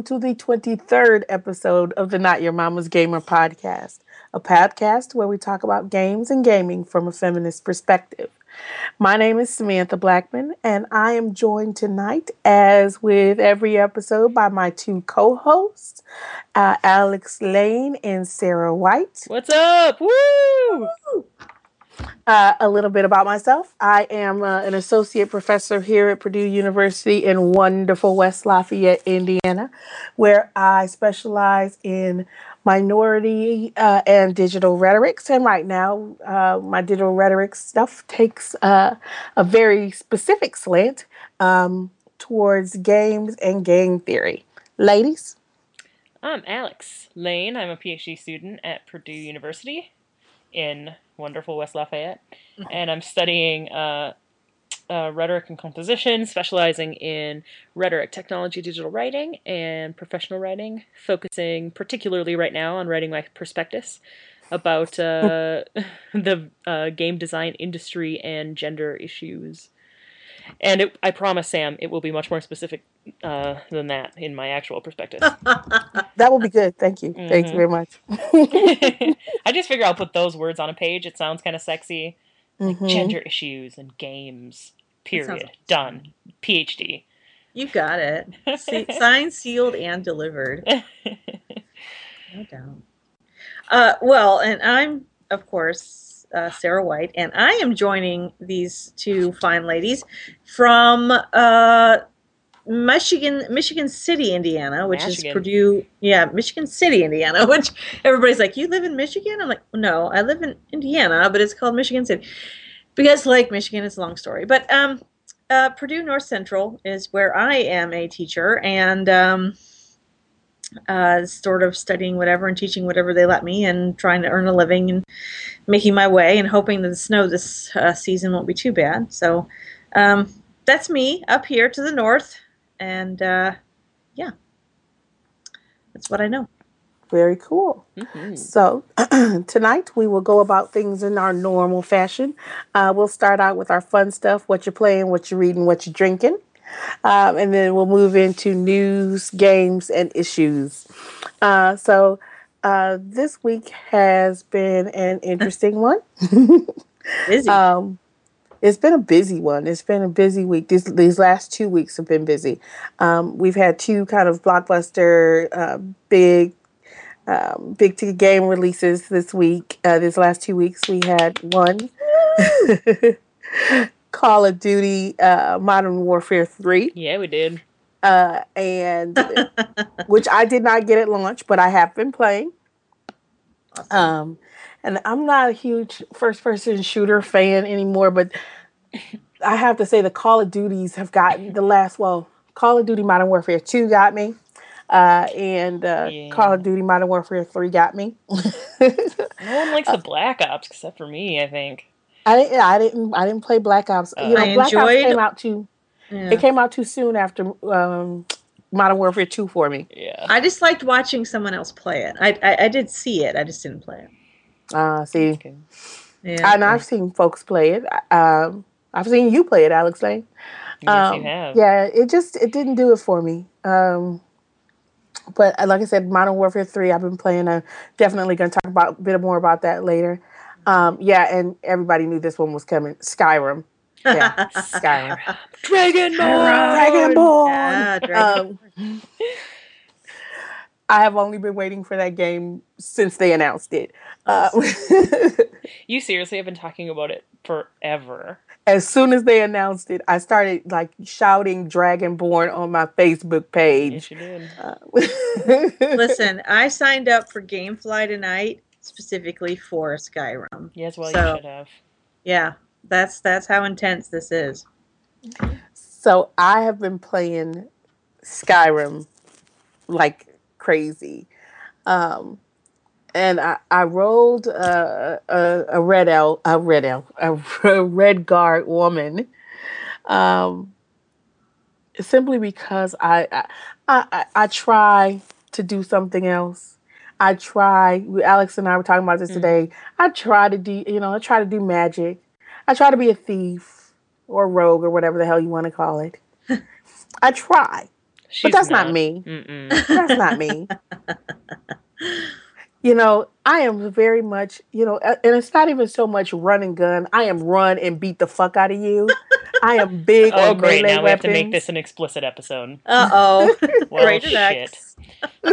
welcome to the 23rd episode of the Not Your Mama's Gamer podcast, a podcast where we talk about games and gaming from a feminist perspective. My name is Samantha Blackmon, and I am joined tonight, as with every episode, by my two co hosts, uh, Alex Layne and Sarah White. What's up? Woo! Uh, a little bit about myself. I am uh, an associate professor here at Purdue University in wonderful West Lafayette, Indiana, where I specialize in minority uh, and digital rhetorics. And right now, uh, my digital rhetoric stuff takes uh, a very specific slant um, towards games and game theory. Ladies? I'm Alex Layne. I'm a PhD student at Purdue University in wonderful West Lafayette, and I'm studying uh, uh, rhetoric and composition, specializing in rhetoric, technology, digital writing, and professional writing, focusing particularly right now on writing my prospectus about uh, the uh, game design industry and gender issues. And it, I promise, Sam, it will be much more specific uh, than that in my actual perspective. that will be good. Thank you. Mm-hmm. Thank you very much. I just figure I'll put those words on a page. It sounds kind of sexy. Like mm-hmm. gender issues and games. Period. Done. PhD. You got it. See, signed, sealed, and delivered. No doubt. Uh, well, and I'm, of course, uh, Sarah White, and I am joining these two fine ladies from uh, Michigan, Michigan City, Indiana, which Michigan. is Purdue. Yeah, Michigan City, Indiana. Which everybody's like, "You live in Michigan?" I'm like, "No, I live in Indiana, but it's called Michigan City because Lake Michigan is a long story." But um, uh, Purdue North Central is where I am a teacher, and um, uh, sort of studying whatever and teaching whatever they let me and trying to earn a living and making my way and hoping that the snow this uh, season won't be too bad. So um, that's me up here to the north. And uh, yeah, that's what I know. Very cool. Mm-hmm. So, tonight we will go about things in our normal fashion. Uh, we'll start out with our fun stuff what you're playing, what you're reading, what you're drinking. Um, and then we'll move into news, games, and issues. Uh, so uh, this week has been an interesting one. busy. Um, it's been a busy one. It's been a busy week. These these last two weeks have been busy. Um, we've had two kind of blockbuster, uh, big, um, big ticket game releases this week. Uh, this last two weeks, we had one. Call of Duty uh, Modern Warfare 3. Yeah, we did. Uh, and which I did not get at launch, but I have been playing. Awesome. Um, and I'm not a huge first person shooter fan anymore, but I have to say the Call of Duties have gotten the last, well, Call of Duty Modern Warfare 2 got me. Uh, and uh, yeah. Call of Duty Modern Warfare 3 got me. no one likes the Black Ops except for me, I think. I didn't. I didn't. I didn't play Black Ops. Uh, you know, I Black enjoyed, Ops came out too. Yeah. It came out too soon after um, Modern Warfare Two for me. Yeah. I just liked watching someone else play it. I I, I did see it. I just didn't play it. Ah, uh, see. Okay. Yeah. And I've seen folks play it. Um, I've seen you play it, Alex Layne. Yes, um, you have. Yeah, it just it didn't do it for me. Um, but uh, like I said, Modern Warfare Three, I've been playing. I'm definitely going to talk about a bit more about that later. Um, yeah, and everybody knew this one was coming. Skyrim. Yeah, Skyrim. Dragonborn. Dragonborn. Yeah, Dragonborn. Um, I have only been waiting for that game since they announced it. Uh, you seriously have been talking about it forever. As soon as they announced it, I started like shouting Dragonborn on my Facebook page. Yes, you did. Uh, Listen, I signed up for GameFly tonight specifically for Skyrim. Yes, well, so, you should have. Yeah, that's that's how intense this is. So I have been playing Skyrim like crazy. Um, and I, I rolled a, a, a red elf, a red elf, a, a Redguard woman, um, simply because I, I I I try to do something else. I try. Alex and I were talking about this mm. today. I try to do, you know, I try to do magic. I try to be a thief or rogue or whatever the hell you want to call it. I try. She's but that's not, me. Mm-mm. That's not me. You know, I am very much, you know, and it's not even so much run and gun. I am run and beat the fuck out of you. I am big Oh, on great! melee Now we have to make this an explicit episode. Uh oh. Well, Rated shit. X.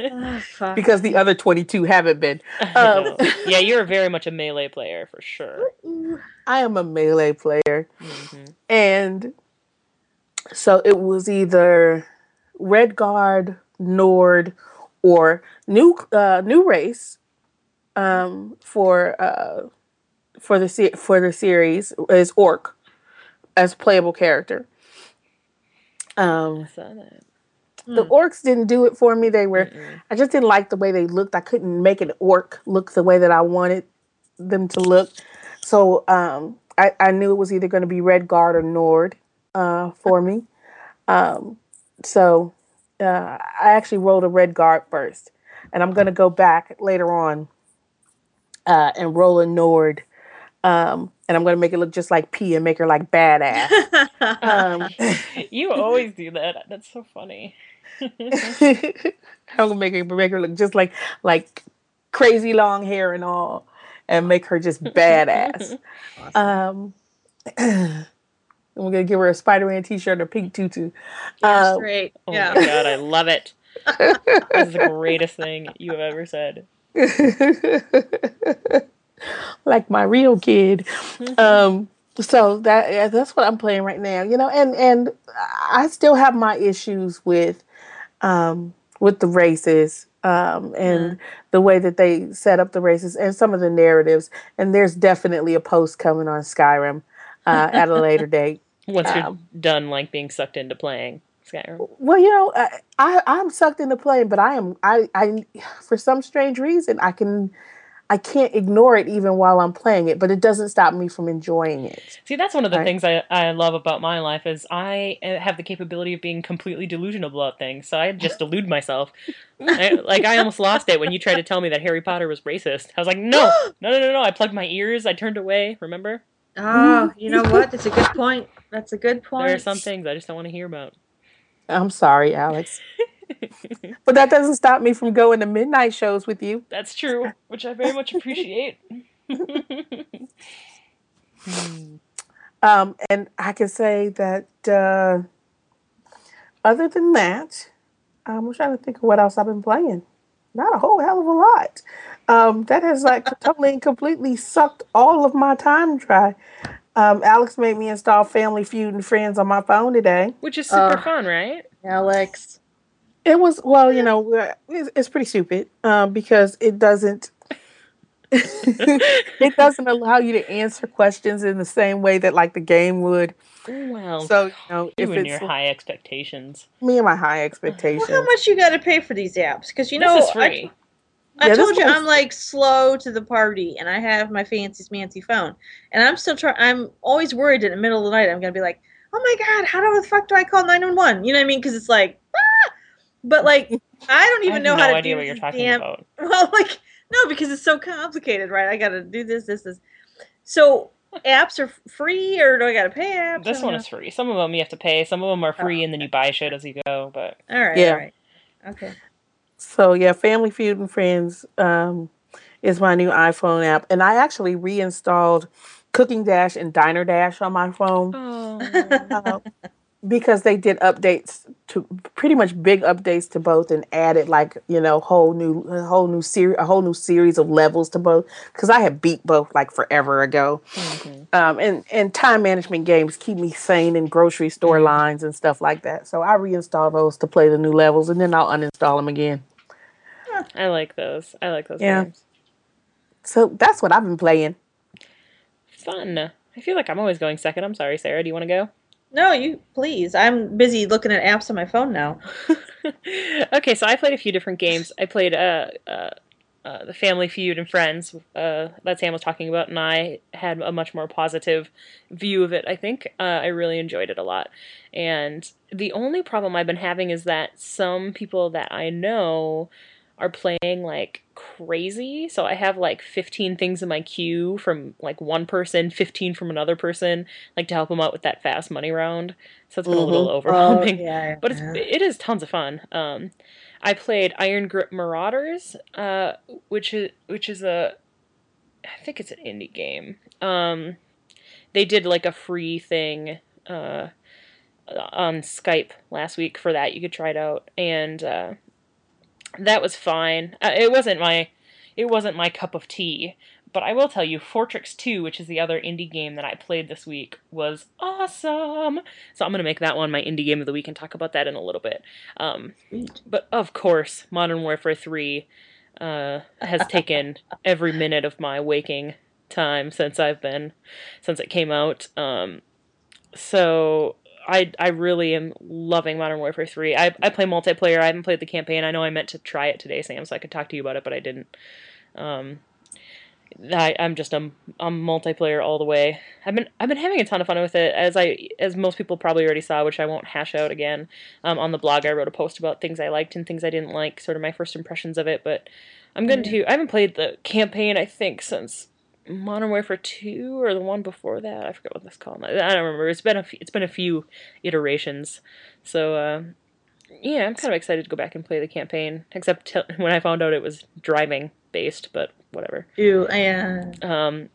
Oh, fuck. because the other 22 haven't been. Um, yeah, you're very much a melee player for sure. I am a melee player. hmm And so it was either Redguard, Nord, or new uh, new race um, for uh, for the se- for the series is Orc as playable character. Um, I saw that. the Hmm. orcs didn't do it for me. They were Mm-mm. I just didn't like the way they looked. I couldn't make an orc look the way that I wanted them to look. So um, I, I knew it was either going to be Redguard or Nord uh, for me. Um, so uh, I actually rolled a Redguard first. And I'm going to go back later on uh, and roll a Nord. Um, and I'm going to make it look just like P and make her like badass. Um, You always do that. That's so funny. I'm gonna make her make her look just like like crazy long hair and all, and make her just badass. Awesome. Um, and we're gonna give her a Spider-Man T-shirt and a pink tutu. yeah, um, straight. Oh yeah. my god, I love it. This is the greatest thing you have ever said. like my real kid. Um, so that that's what I'm playing right now. You know, and and I still have my issues with um, with the races um, and the way that they set up the races and some of the narratives. And there's definitely a post coming on Skyrim uh, at a later date. Once you're Um, done like being sucked into playing Skyrim. Well, you know, I, I I'm sucked into playing, but I am I I for some strange reason I can I can't ignore it even while I'm playing it, but it doesn't stop me from enjoying it. See, that's one of the Right. things I, I love about my life is I uh, have the capability of being completely delusional about things. So I just delude myself. I, like I almost lost it when you tried to tell me that Harry Potter was racist. I was like, no, no, no, no, no. I plugged my ears. I turned away. Remember? Oh, you know what? That's a good point. That's a good point. There are some things I just don't want to hear about. I'm sorry, Alex. but that doesn't stop me from going to midnight shows with you. That's true, which I very much appreciate. Hmm. Um, and I can say that uh, other than that, um, I'm trying to think of what else I've been playing. Not a whole hell of a lot. Um, that has like totally and completely sucked all of my time dry. Um, Alex made me install Family Feud and Friends on my phone today. which is super Uh. fun, right? Alex. It was well, you know, uh, it's, it's pretty stupid um, because it doesn't it doesn't allow you to answer questions in the same way that like the game would. Well, So you know, you if and it's your high expectations. me and my high expectations. Well, how much you got to pay for these apps? Because you know, this is I, free. I Yeah, told you I'm like slow to the party, and I have my fancy smancy phone, and I'm still trying. I'm always worried in the middle of the night I'm gonna be like, oh my god, how the fuck do I call nine one one? You know what I mean? Because it's like! But like I don't even have know no how to idea do what you're talking damn. about. Well, like no, because it's so complicated, right? I got to do this, this, this. So apps are free, or do I got to pay apps? This one don't is free. Some of them you have to pay. Some of them are free, Oh, and then you buy shit as you go. But. All right, Yeah. all right, okay. So yeah, Family Feud and Friends um, is my new iPhone app, and I actually reinstalled Cooking Dash and Diner Dash on my phone oh, uh, because they did updates to pretty much big updates to both and added like you know whole new a whole new series a whole new series of levels to both because I had beat both like forever ago. Mhm. Um, and and time management games keep me sane in grocery store lines and stuff like that. So I reinstall those to play the new levels, and then I'll uninstall them again. I like those. I like those Yeah. games. So that's what I've been playing. Fun. I feel like I'm always going second. I'm sorry, Sarah. Do you want to go? No, you please. I'm busy looking at apps on my phone now. okay, so I played a few different games. I played uh, uh, uh, the Family Feud and Friends uh, that Sam was talking about, and I had a much more positive view of it. I think uh, I really enjoyed it a lot. And the only problem I've been having is that some people that I know are playing like crazy. So I have like 15 things in my queue from like one person, 15 from another person, like to help them out with that fast money round. So it's been mm-hmm. a little mm-hmm. overwhelming, oh, yeah, but it's it is tons of fun. Um, I played Iron Grip Marauders, uh, which is which is a I think it's an indie game. Um, they did like a free thing uh, on Skype last week for that. You could try it out, and uh, that was fine. Uh, it wasn't my it wasn't my cup of tea, but I will tell you, Fortix 2, which is the other indie game that I played this week, was awesome. So I'm going to make that one my indie game of the week and talk about that in a little bit. Um, but of course, Modern Warfare 3 uh, has taken every minute of my waking time since I've been since it came out. Um, so I I really am loving Modern Warfare 3. I I play multiplayer. I haven't played the campaign. I know I meant to try it today, Sam, so I could talk to you about it, but I didn't. Um, I, I'm just a, a multiplayer all the way. I've been I've been having a ton of fun with it, as I as most people probably already saw, which I won't hash out again. Um, on the blog, I wrote a post about things I liked and things I didn't like, sort of my first impressions of it. But I'm going mm-hmm. to I haven't played the campaign I think since Modern Warfare Two or the one before that. I forget what that's called. I don't remember. It's been a few, it's been a few iterations. So uh, yeah, I'm kind of excited to go back and play the campaign. Except t- when I found out it was driving based, but whatever. Ew, yeah. Um,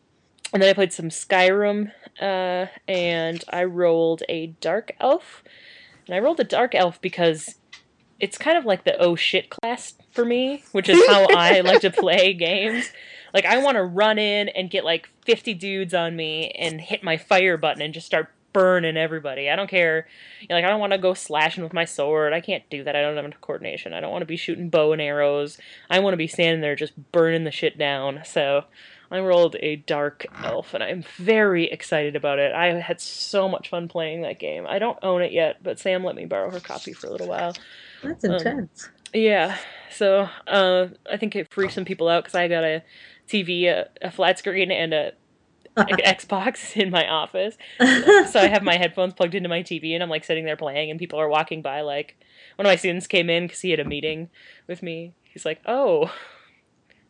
and then I played some Skyrim, uh, and I rolled a Dark Elf. And I rolled a Dark Elf because it's kind of like the oh shit class for me, which is how I like to play games. Like I want to run in and get like 50 dudes on me and hit my fire button and just start burning everybody. I don't care. You know, like I don't want to go slashing with my sword. I can't do that. I don't have enough coordination. I don't want to be shooting bow and arrows. I want to be standing there just burning the shit down. So I rolled a dark elf and I'm very excited about it. I had so much fun playing that game. I don't own it yet, but Sam let me borrow her copy for a little while. That's intense. Um, yeah. So uh, I think it freaked some people out because I got a TV, a, a flat screen, and a Xbox in my office. so I have my headphones plugged into my TV and I'm like sitting there playing and people are walking by like one of my students came in cuz he had a meeting with me. He's like, "Oh,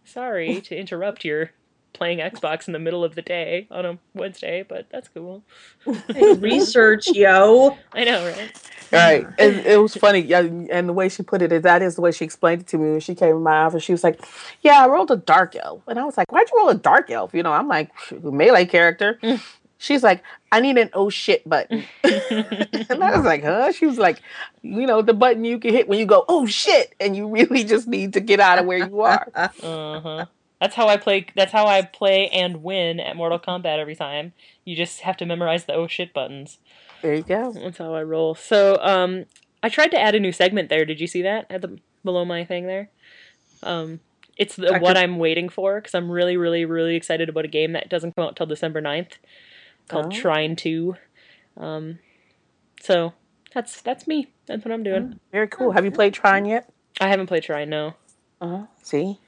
sorry to interrupt your playing Xbox in the middle of the day on a Wednesday, but that's cool. research, yo. I know, right? Right. And it was funny. And the way she put it is that is the way she explained it to me when she came in my office. She was like, Yeah, I rolled a dark elf. And I was like, Why'd you roll a dark elf? You know, I'm like, melee character. She's like, I need an oh shit button. and I was like, huh? She was like, you know, the button you can hit when you go, oh shit, and you really just need to get out of where you are. Uh-huh. That's how I play. That's how I play and win at Mortal Kombat every time. You just have to memorize the oh shit buttons. There you go. That's how I roll. So, um, I tried to add a new segment there. Did you see that at the below my thing there? Um, it's the, what I'm waiting for because I'm really, really, really excited about a game that doesn't come out till December 9th called oh. Trine Two. Um, so that's that's me. That's what I'm doing. Very cool. Have you played Trine yet? I haven't played Trine. No. Uh huh. See.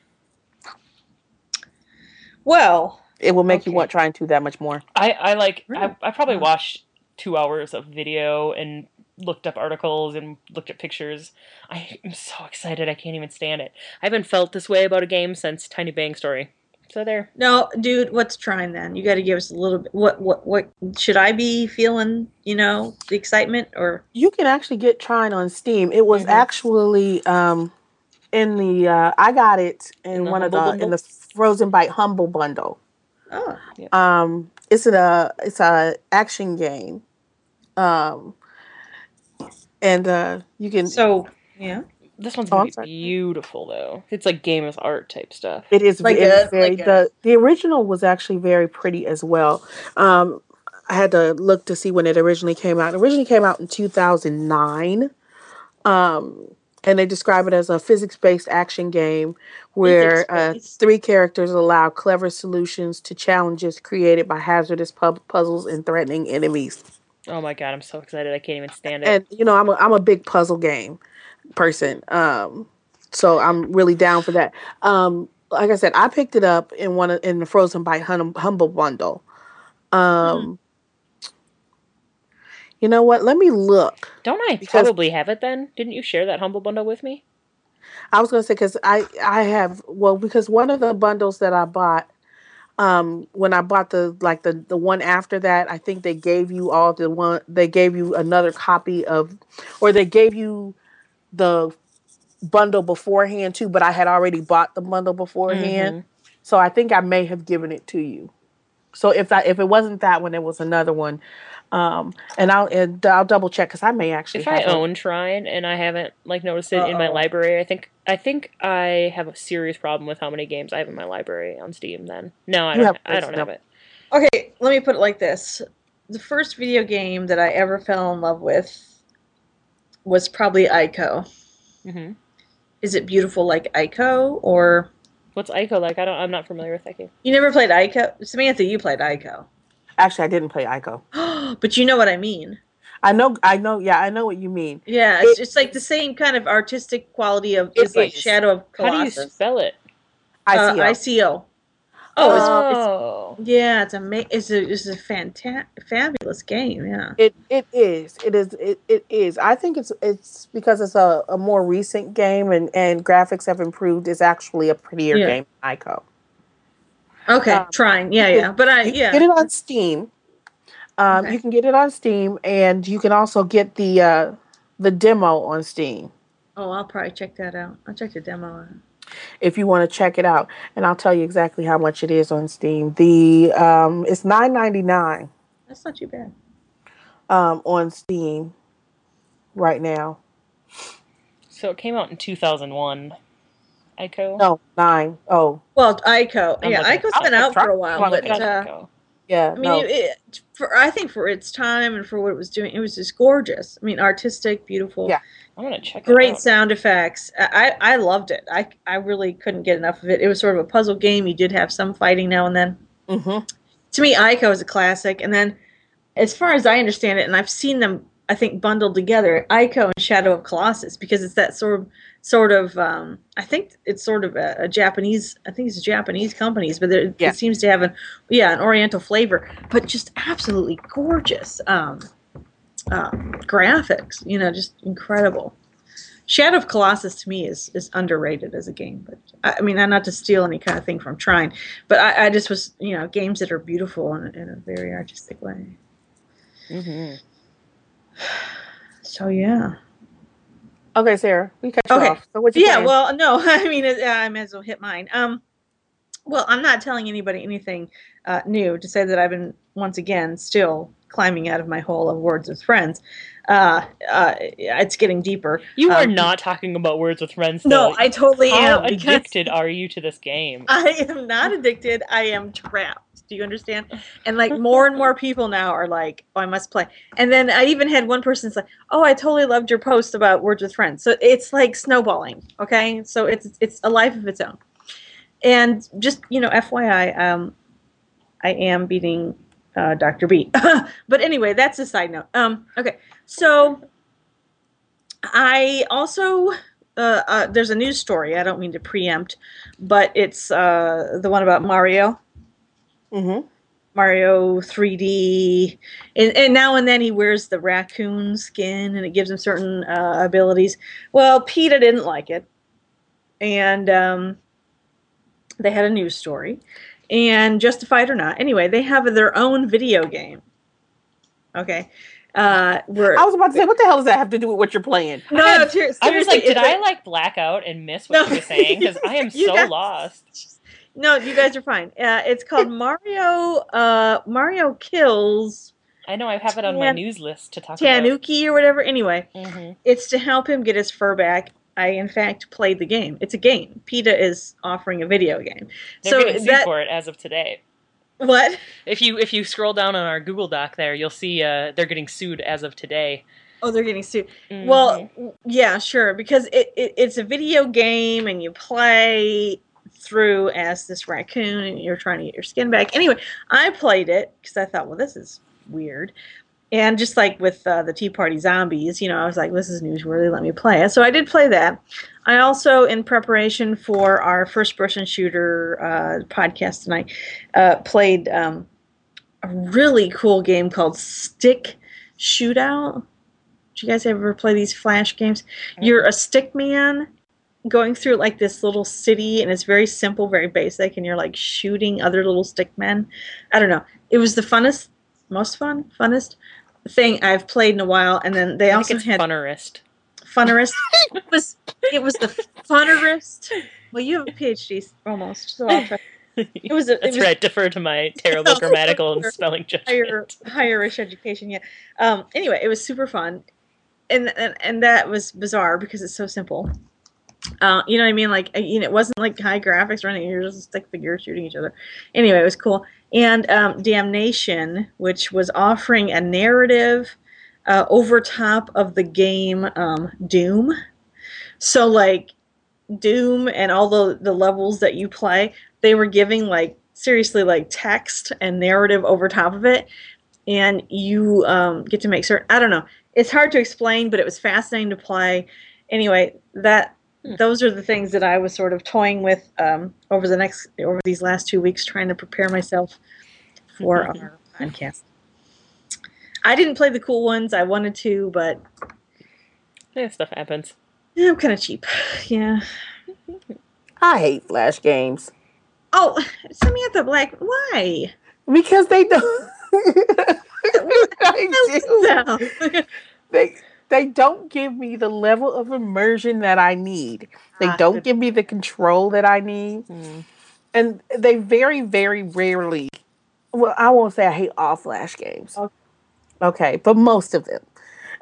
Well, it will make okay. you want Trine Two that much more. I I like really? I I probably watched two hours of video and looked up articles and looked at pictures. I am so excited. I can't even stand it. I haven't felt this way about a game since Tiny Bang Story. So there. No, dude, what's Trine then? You got to give us a little bit. What what what should I be feeling? You know, the excitement or you can actually get Trine on Steam. It was mm-hmm. actually um in the uh I got it in, in one of the bundle? in the Frozenbyte Humble Bundle. Oh. Yeah. Um, it's a it's a action game. Um, and uh, you can so yeah. This one's gonna oh, be beautiful though. It's like game of art type stuff. It is like a, very like the the original was actually very pretty as well. Um, I had to look to see when it originally came out. It originally came out in two thousand nine. Um, and they describe it as a physics-based action game where uh, three characters allow clever solutions to challenges created by hazardous pu- puzzles and threatening enemies. Oh my god, I'm so excited! I can't even stand it. And you know, I'm a, I'm a big puzzle game person, um, so I'm really down for that. Um, like I said, I picked it up in one of, in the Frozenbyte hum- Humble Bundle. Um, mm-hmm. You know what? Let me look. Don't I probably have it then? Didn't you share that humble bundle with me? I was gonna say because I I have well because one of the bundles that I bought um when I bought the like the the one after that I think they gave you all the one they gave you another copy of or they gave you the bundle beforehand too but I had already bought the bundle beforehand Mhm. so I think I may have given it to you so if I if it wasn't that one it was another one um and I'll and I'll double check because I may actually If I it. own Trine and I haven't like noticed it in my library, I think I think I have a serious problem with how many games I have in my library on Steam. Then no, I don't. have I don't no. have it. Okay, let me put it like this. The first video game that I ever fell in love with was probably Ico. hmm Is it beautiful like Ico or What's Ico like? I don't. I'm not familiar with Ico. you never played Ico? Samantha, you played Ico. Actually I didn't play Ico but you know what I mean. I know, I know, yeah, I know what you mean. Yeah, It- it's just like the same kind of artistic quality of It it's like is. Shadow of Colossus. How do you Colossus. spell it? I Uh. ICO. Oh, it's, Oh, it's yeah, it's ama- It's a it's a fanta- fabulous game. Yeah. it it is. It is. It, it is. I think it's it's because it's a, a more recent game and and graphics have improved. It's actually a prettier Yeah. game. than Ico. Okay, Um, Trine. Yeah, yeah. But I yeah. get it on Steam. Um, Okay. You can get it on Steam, and you can also get the uh, the demo on Steam Oh, I'll probably check that out. I'll check the demo out. if you want to check it out. And I'll tell you exactly how much it is on Steam. The um, it's nine ninety nine That's not too bad. um, on Steam right now. so it came out in 2001. Ico. No, nine. Oh, Well, Ico. I'm yeah, looking- Ico's I'll been out for a while, but uh, yeah. I mean, no. it, it, for I think for its time and for what it was doing, it was just gorgeous. I mean, artistic, beautiful, Yeah. I'm gonna check. great it out. sound effects. I, I I loved it. I I really couldn't get enough of it. It was sort of a puzzle game. You did have some fighting now and then. hmm To me, Ico is a classic. And then, as far as I understand it, and I've seen them, I think bundled together, Ico and Shadow of Colossus, because it's that sort of sort of. Um, I think it's sort of a, a Japanese. I think it's Japanese companies, but it, Yeah. it seems to have an yeah an Oriental flavor, but just absolutely gorgeous um, um, graphics. You know, just incredible. Shadow of Colossus to me is is underrated as a game, but I, I mean, not to steal any kind of thing from Trine, but I, I just was you know games that are beautiful in, in a very artistic way. Mhm. So yeah, Okay, Sarah, we cut you Okay. off. So what you yeah. playing? Well, no, I mean it, I might as well hit mine. Um, well, I'm not telling anybody anything uh, new to say that I've been once again still climbing out of my hole of words with friends. Uh, uh, it's getting deeper. You are Um, not talking about Words with Friends. No. I totally How am. because- addicted are you to this game? I am not addicted. I am trapped. Do you understand? And like more and more people now are like, "Oh, I must play." And then I even had one person like, "Oh, I totally loved your post about Words with Friends." So it's like snowballing. Okay, so it's it's a life of its own. And just you know, FYI, um, I am beating uh, Dr. B. but anyway, that's a side note. Um, okay, so I also uh, uh, there's a news story. I don't mean to preempt, but it's uh, the one about Mario. Mm-hmm. Mario 3D, and, and now and then he wears the raccoon skin, and it gives him certain uh, abilities. Well, PETA didn't like it, and um, they had a news story, and justified or not, anyway, they have their own video game. Okay, uh, I was about to say, what the hell does that have to do with what you're playing? no, I no, had- I was like, did I like black out and miss what No. you were saying? Because I am so guys- lost. No, you guys are fine. Uh, it's called Mario. Uh, Mario kills I know I have it on my news list to talk about. Tanooki or whatever. Anyway, about. hmm it's to help him get his fur back. I in fact played the game. It's a game. PETA is offering a video game. They're so getting sued that for it as of today. what? If you if you scroll down on our Google Doc there, you'll see uh, they're getting sued as of today. Oh, they're getting sued. Mhm. Well, yeah, sure, because it, it it's a video game and you play through as this raccoon and you're trying to get your skin back. Anyway, I played it because I thought, well, this is weird. And just like with uh, the Tea Party Zombies, you know, I was like, this is newsworthy, let me play it. So I did play that. I also, in preparation for our first person shooter uh, podcast tonight, uh, played um, a really cool game called Stick Shootout. Did you guys ever play these flash games? You're a stick man going through like this little city and it's very simple, very basic, and you're like shooting other little stick men. I don't know. It was the funnest, most fun, funnest thing I've played in a while. And then they I also had funnerist. funnerist. it was it was the funnerist. Well, you have a PhD almost, so I'll try. It was a, it That's was right. Defer to my terrible grammatical and spelling higher judgment. higher-ish education. Yeah. Um. Anyway, it was super fun, and and and that was bizarre because it's so simple. Uh, you know what I mean? Like, you know, it wasn't like high graphics running. You're just stick figure shooting each other. Anyway, it was cool. And um, Damnation, which was offering a narrative uh, over top of the game um, Doom. So, like, Doom and all the, the levels that you play, they were giving, like, seriously, like, text and narrative over top of it. And you um, get to make certain, I don't know. It's hard to explain, but it was fascinating to play. Anyway, that. Those are the things that I was sort of toying with um, over the next over these last two weeks, trying to prepare myself for our podcast. I didn't play the cool ones. I wanted to, but Yeah, stuff happens. eh, I'm kind of cheap. Yeah. I hate flash games Oh, Samantha Black, why? because they don't. I do. They they don't give me the level of immersion that I need. They don't give me the control that I need, Mm. and they very very rarely. Well, I won't say I hate all flash games. Okay. Okay, but most of them.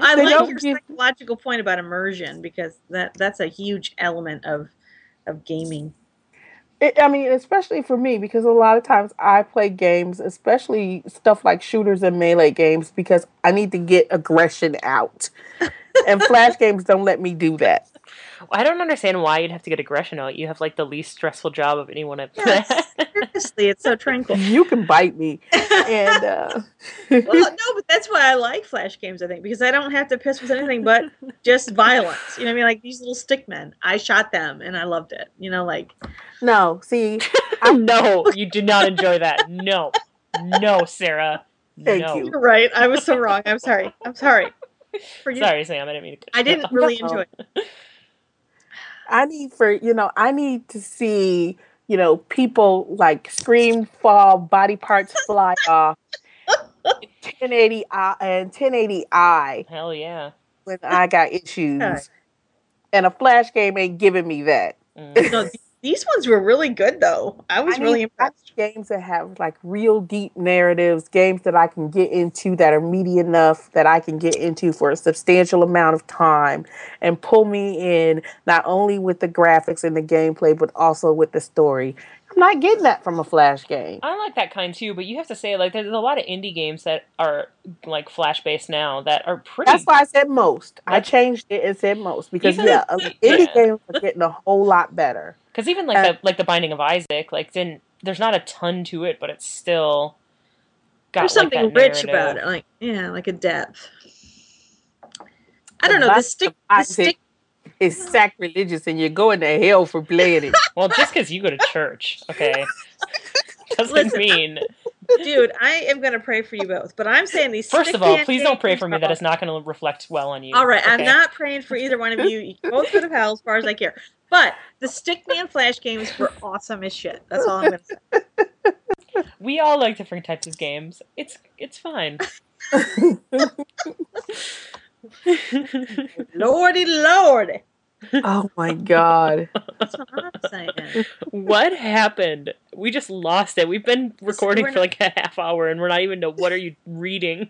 I like your give- psychological point about immersion because that that's a huge element of of gaming. It, I mean, especially for me, because a lot of times I play games, especially stuff like shooters and melee games, because I need to get aggression out. and flash games don't let me do that. I don't understand why you'd have to get aggression out. You have like the least stressful job of anyone I've Yes. met. Seriously, it's so tranquil. You can bite me. And uh, well, no, but that's why I like flash games. I think because I don't have to piss with anything but just violence. You know what I mean? Like these little stick men. I shot them and I loved it. You know, like no, see, no, you did not enjoy that. No, no, Sarah. Thank no. you. you're right. I was so wrong. I'm sorry. I'm sorry. For you, Sorry, Sam. I didn't mean to. I didn't really No. enjoy it. I need for you know, I need to see you know people like scream, fall, body parts fly off. 1080 i and 1080i Hell yeah. when I got issues, and a flash game ain't giving me that. Mm. No, th- these ones were really good though. I was I really need impressed. games that have like real deep narratives, games that I can get into that are meaty enough that I can get into for a substantial amount of time and pull me in not only with the graphics and the gameplay but also with the story. I'm not getting that from a flash game. I like that kind too, but you have to say like there's a lot of indie games that are like flash based now that are pretty. That's why I said most. I changed it and said most because Even- yeah, uh, yeah. indie games are getting a whole lot better. Because even like Uh, the like the Binding of Isaac, like didn't there's not a ton to it, but it's still got There's like, something that rich narrative. about it, like yeah, like a depth. I don't The know. The stick, the Isaac stick. It's sacrilegious and you're going to hell for playing it. Well, just because you go to church, okay, doesn't Listen, mean. Dude, I am going to pray for you both, but I'm saying these. First of all, please don't pray for me. are That is not going to reflect well on you. All right, I'm not praying for either one of you. You both go to hell as far as I care. But the Stickman Flash games were awesome as shit. That's all I'm going to say. We all like different types of games. It's it's fine. Lordy, lordy. Oh my god. That's what I'm saying. what happened? We just lost it. We've been recording we're for like a half hour, and we're not even know what are you reading.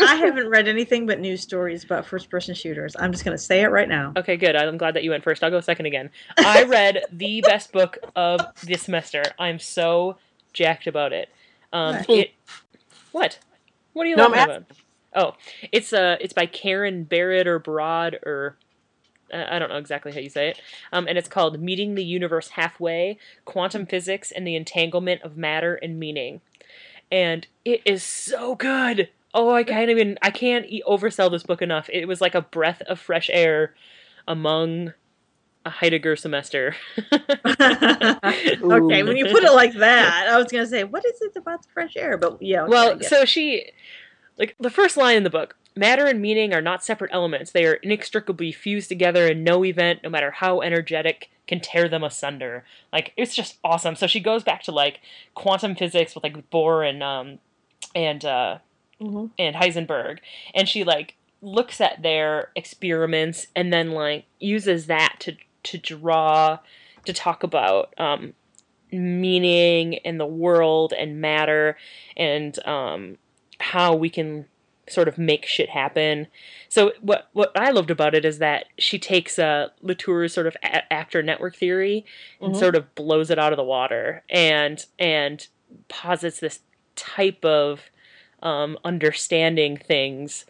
I haven't read anything but news stories about first-person shooters. I'm just going to say it right now. Okay, good. I'm glad that you went first. I'll go second again. I read the best book of this semester. I'm so jacked about it. Um, What? it what? What are you No, I'm laughing about? Oh, it's uh, it's by Karen Barrett or Broad or I don't know exactly how you say it. Um, and it's called "Meeting the Universe Halfway: Quantum Physics and the Entanglement of Matter and Meaning," and it is so good. Oh, I can't even I can't e- oversell this book enough. It was like a breath of fresh air among a Heidegger semester. okay, when you put it like that, I was going to say, what is it about the fresh air? But yeah, okay, well, so she like the first line in the book matter and meaning are not separate elements. They are inextricably fused together, and no event, no matter how energetic, can tear them asunder. Like it's just awesome. So she goes back to like quantum physics with like Bohr and um and uh Mm-hmm. and Heisenberg, and she like looks at their experiments and then like uses that to to draw to talk about um meaning in the world and matter and um how we can sort of make shit happen. So what what I loved about it is that she takes uh, Latour's sort of a- actor network theory and Mhm. sort of blows it out of the water and and posits this type of um, understanding things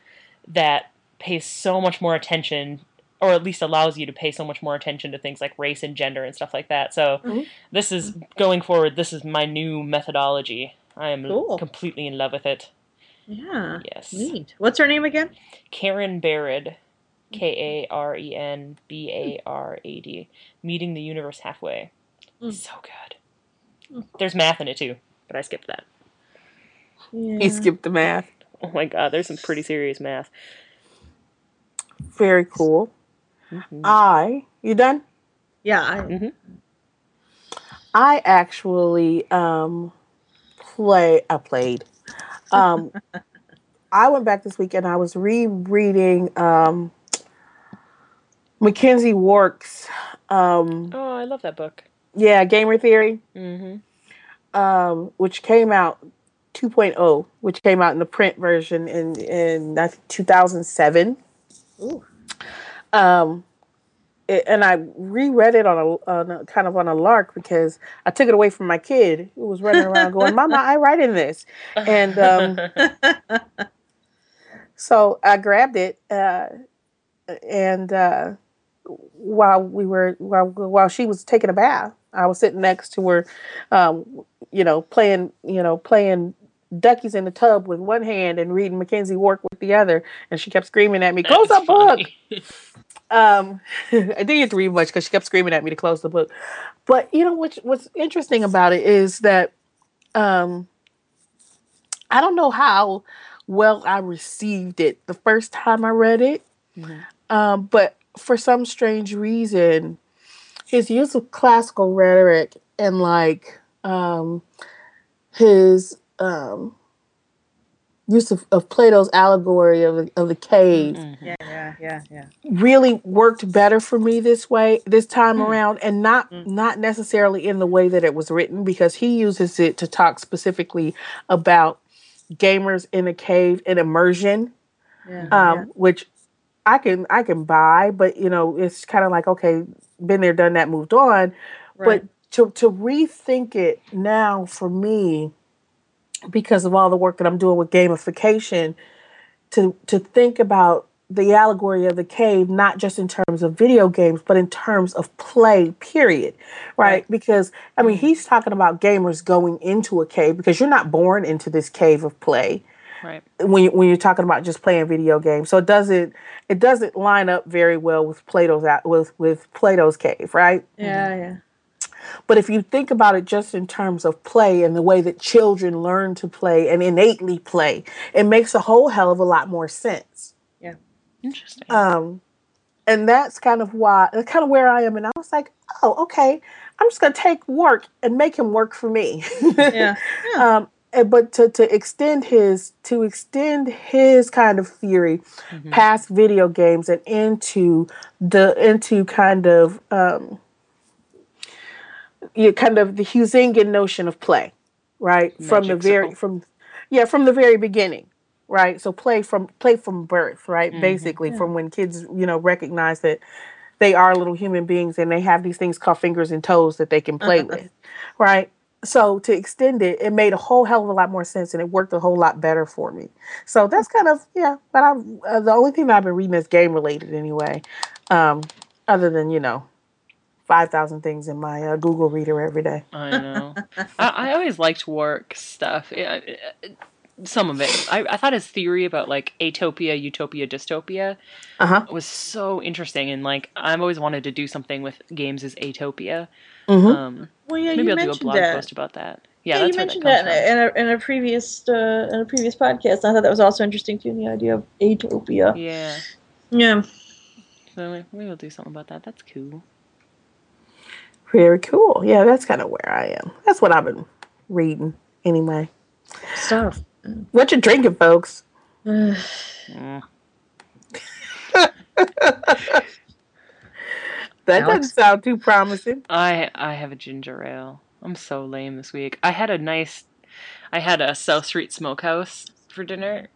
that pays so much more attention or at least allows you to pay so much more attention to things like race and gender and stuff like that. So Mhm. this is going forward. This is my new methodology. I am Cool. completely in love with it. Yeah. Yes. Neat. What's her name again? Karen Barad, K A R E N B A R A D, meeting the universe halfway. Mm. So good. Mm. There's math in it too, but I skipped that. Yeah. He skipped the math. Oh my god, there's some pretty serious math. Very cool. Mhm. I, you done? Yeah. I, Mhm. I actually um play I played. Um I went back this week and I was rereading um McKenzie Wark's um Oh, I love that book. yeah, Gamer Theory, mm-hmm. um, which came out 2.0, which came out in the print version in in I 2007. Ooh. Um, it, and I reread it on a, on a kind of on a lark because I took it away from my kid who was running around going, "Mama, I write in this," And, um, so I grabbed it, uh, and uh, while we were while while she was taking a bath, I was sitting next to her, um, you know, playing you know playing duckies in the tub with one hand and reading McKenzie Wark with the other, and she kept screaming at me, "Close that book!" um i didn't get to read much because she kept screaming at me to close the book but you know what's what's interesting about it is that um i don't know how well i received it the first time i read it Mhm. um but for some strange reason his use of classical rhetoric and like um his um use of, of plato's allegory of the, of the cave Mhm. yeah, yeah, yeah, yeah. really worked better for me this way this time Hmm. around and not Mm. not necessarily in the way that it was written because he uses it to talk specifically about gamers in a cave and immersion yeah, um which i can i can buy but you know it's kind of like okay been there done that moved on yeah. but to to rethink it now for me because of all the work that I'm doing with gamification to to think about the allegory of the cave not just in terms of video games but in terms of play period right, Right. because i mean he's talking about gamers going into a cave because you're not born into this cave of play Right. when you, when you're talking about just playing video games so it doesn't it doesn't line up very well with Plato's a- with with Plato's cave right yeah, yeah. But if you think about it just in terms of play and the way that children learn to play and innately play, it makes a whole hell of a lot more sense. Yeah. Interesting. Um, and that's kind of why, kind of where I am. And I was like, oh, okay, I'm just going to take work and make him work for me. Yeah. um, and- but to, to extend his to extend his kind of theory Mhm. past video games and into the into kind of um you kind of the Huizingan notion of play, right? from the very magic circle. from yeah, from the very beginning. Right? So play from play from birth, right? Mhm. Basically Yeah. from when kids, you know, recognize that they are little human beings and they have these things called fingers and toes that they can play with. Right? So to extend it, it made a whole hell of a lot more sense and it worked a whole lot better for me. So that's kind of yeah. But I uh, the only thing that I've been reading is game related anyway, um, other than you know, five thousand things in my uh, Google Reader every day. I know. I, I always liked Wark stuff. Yeah, it- it- some of it. I, I thought his theory about like atopia, utopia, dystopia Uh huh. was so interesting, and like I've always wanted to do something with games as atopia. hmm Um, Well, yeah, maybe you I'll do a mentioned blog that. post about that. Yeah, Yeah, you mentioned that, that, in, a, in a previous uh, in a previous podcast. I thought that was also interesting too. The idea of atopia. Yeah. Yeah. So we- we will do something about that. That's cool. Very cool. Yeah, that's kind of where I am. That's what I've been reading anyway. Stuff. What you drinking, folks? Uh, Mm. That Alex? doesn't sound too promising. I I have a ginger ale. I'm so lame this week. I had a nice, I had a South Street Smokehouse for dinner.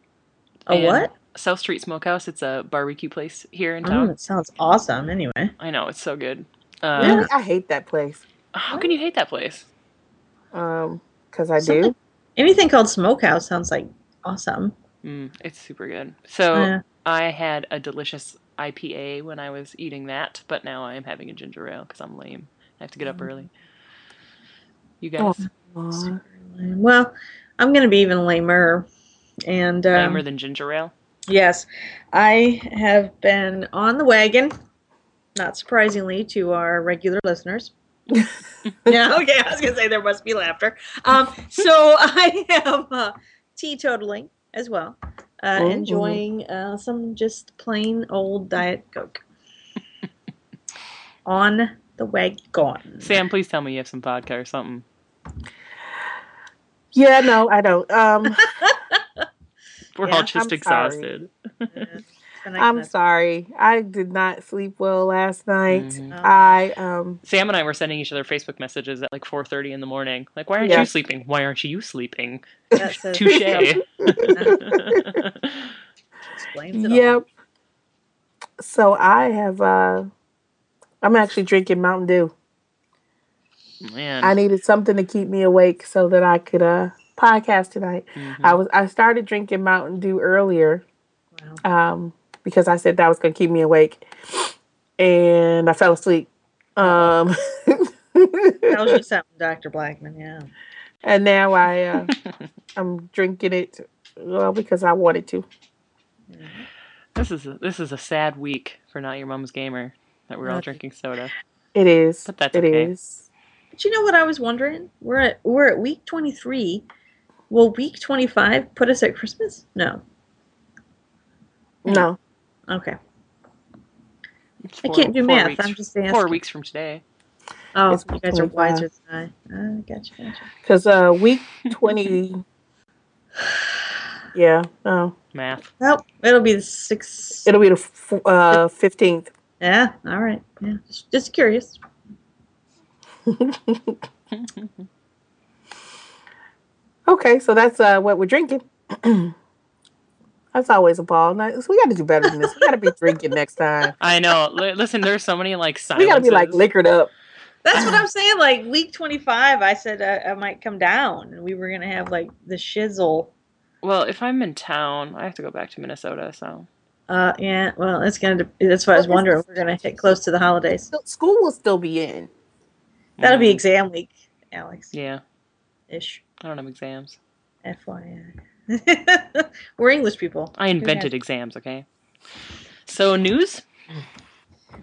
a what? South Street Smokehouse. It's a barbecue place here in town. Oh, town. that sounds awesome. Anyway. I know it's so good. Uh, Really, I hate that place. How can you hate that place? Um, because I Something- do. Anything called smokehouse sounds like awesome. Mm, it's super good. So Yeah. I had a delicious IPA when I was eating that, but now I am having a ginger ale because I'm lame. I have to get up early. You guys, Aw. Well, I'm going to be even lamer. And um, lamer than ginger ale. yes, I have been on the wagon, not surprisingly to our regular listeners. yeah, okay, I was going to say there must be laughter. Um, so I am uh, teetotaling as well, uh, Ooh. enjoying uh, some just plain old Diet Coke. on the wagon. Sam, please tell me you have some vodka or something. Yeah, no, I don't. Um, We're Yeah, all just I'm exhausted. I'm sorry. I did not sleep well last night. Mhm. I um Sam and I were sending each other Facebook messages at like 4:30 in the morning. Like, why aren't Yeah. you sleeping? Why aren't you sleeping? That says- Touche. Explains all. yep. So I have uh I'm actually drinking Mountain Dew. Man. I needed something to keep me awake so that I could uh podcast tonight. Mhm. I was I started drinking Mountain Dew earlier Wow. um because I said that was going to keep me awake and I fell asleep. Um Tells you something, Dr. Blackmon. Yeah. and now I uh I'm drinking it well because I wanted to. This is a, this is a sad week for not your mom's gamer that we're all drinking soda. It is. But that's It okay. is. But you know what I was wondering? We're at we're at week twenty three. Will week twenty five put us at Christmas? No. No. Okay. It's I can't do math. Weeks, I'm just asking. four weeks from today. Oh, It's you guys are 25. wiser than I. Uh, gotcha, gotcha. Because uh, week 20. yeah, no. Math. Well, it'll be the six. It'll be the f- uh, 15th. yeah. All right. Yeah. Just, just curious. Okay, so that's uh, what we're drinking. that's always a ball. Now, so we got to do better than this. We got to be drinking next time. I know. Li- listen, there's so many like signs. We got to be like liquored up. That's what I'm saying. Like week twenty five, I said uh, I might come down, and we were gonna have like the shizzle. Well, if I'm in town, I have to go back to Minnesota. So Uh, yeah. Well, it's gonna. de- That's what I was Well, wondering. We're gonna hit close to the holidays. School will still be in. That'll be mm, exam week, Alex. Yeah, Ish. I don't have exams. FYI. We're English people. I invented exams. Okay. So news.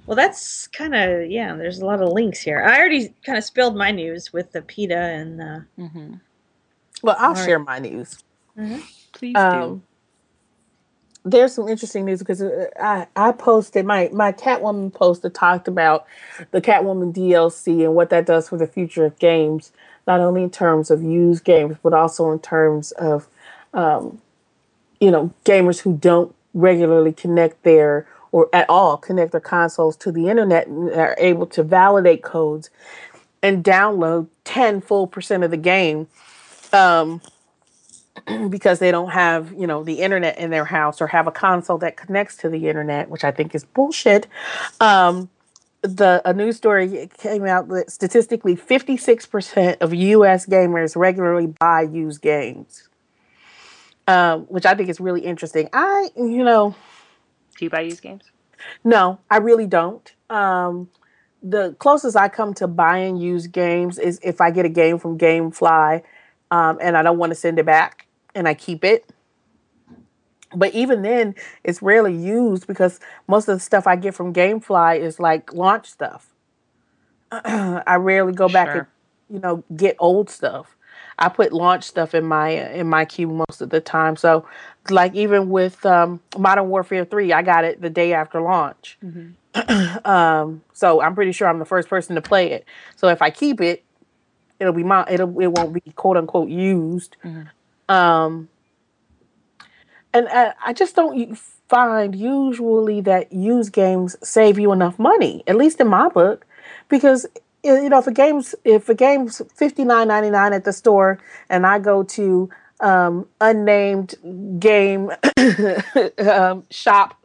Well, that's kind of yeah. There's a lot of links here. I already kind of spilled my news with the PETA and uh, hmm Well, I'll All right. share my news. Please Um, there's some interesting news because uh, I I posted my my Catwoman post that talked about the Catwoman DLC and what that does for the future of games, not only in terms of used games but also in terms of, um, you know, gamers who don't regularly connect their or at all connect their consoles to the internet and are able to validate codes and download 10 full percent of the game. Um, because they don't have you know the internet in their house or have a console that connects to the internet which i think is bullshit um, the a news story came out that statistically 56% of us gamers regularly buy used games um, which i think is really interesting i you know do. Do you buy used games? no, I really don't. Um, the closest I come to buying used games is if I get a game from GameFly um, and I don't want to send it back and I keep it. But even then, it's rarely used because most of the stuff I get from GameFly is like launch stuff. I rarely go back Sure. and you know get old stuff. I put launch stuff in my in my queue most of the time. So, like even with um, Modern Warfare Three, I got it the day after launch. Mm-hmm. um, so I'm pretty sure I'm the first person to play it. So if I keep it, it'll be my it'll it won't be quote unquote used. Mm-hmm. Um, and uh, I just don't find usually that used games save you enough money, at least in my book, because you know if a game's if a game's fifty nine ninety nine at the store and I go to um, unnamed game um, shop,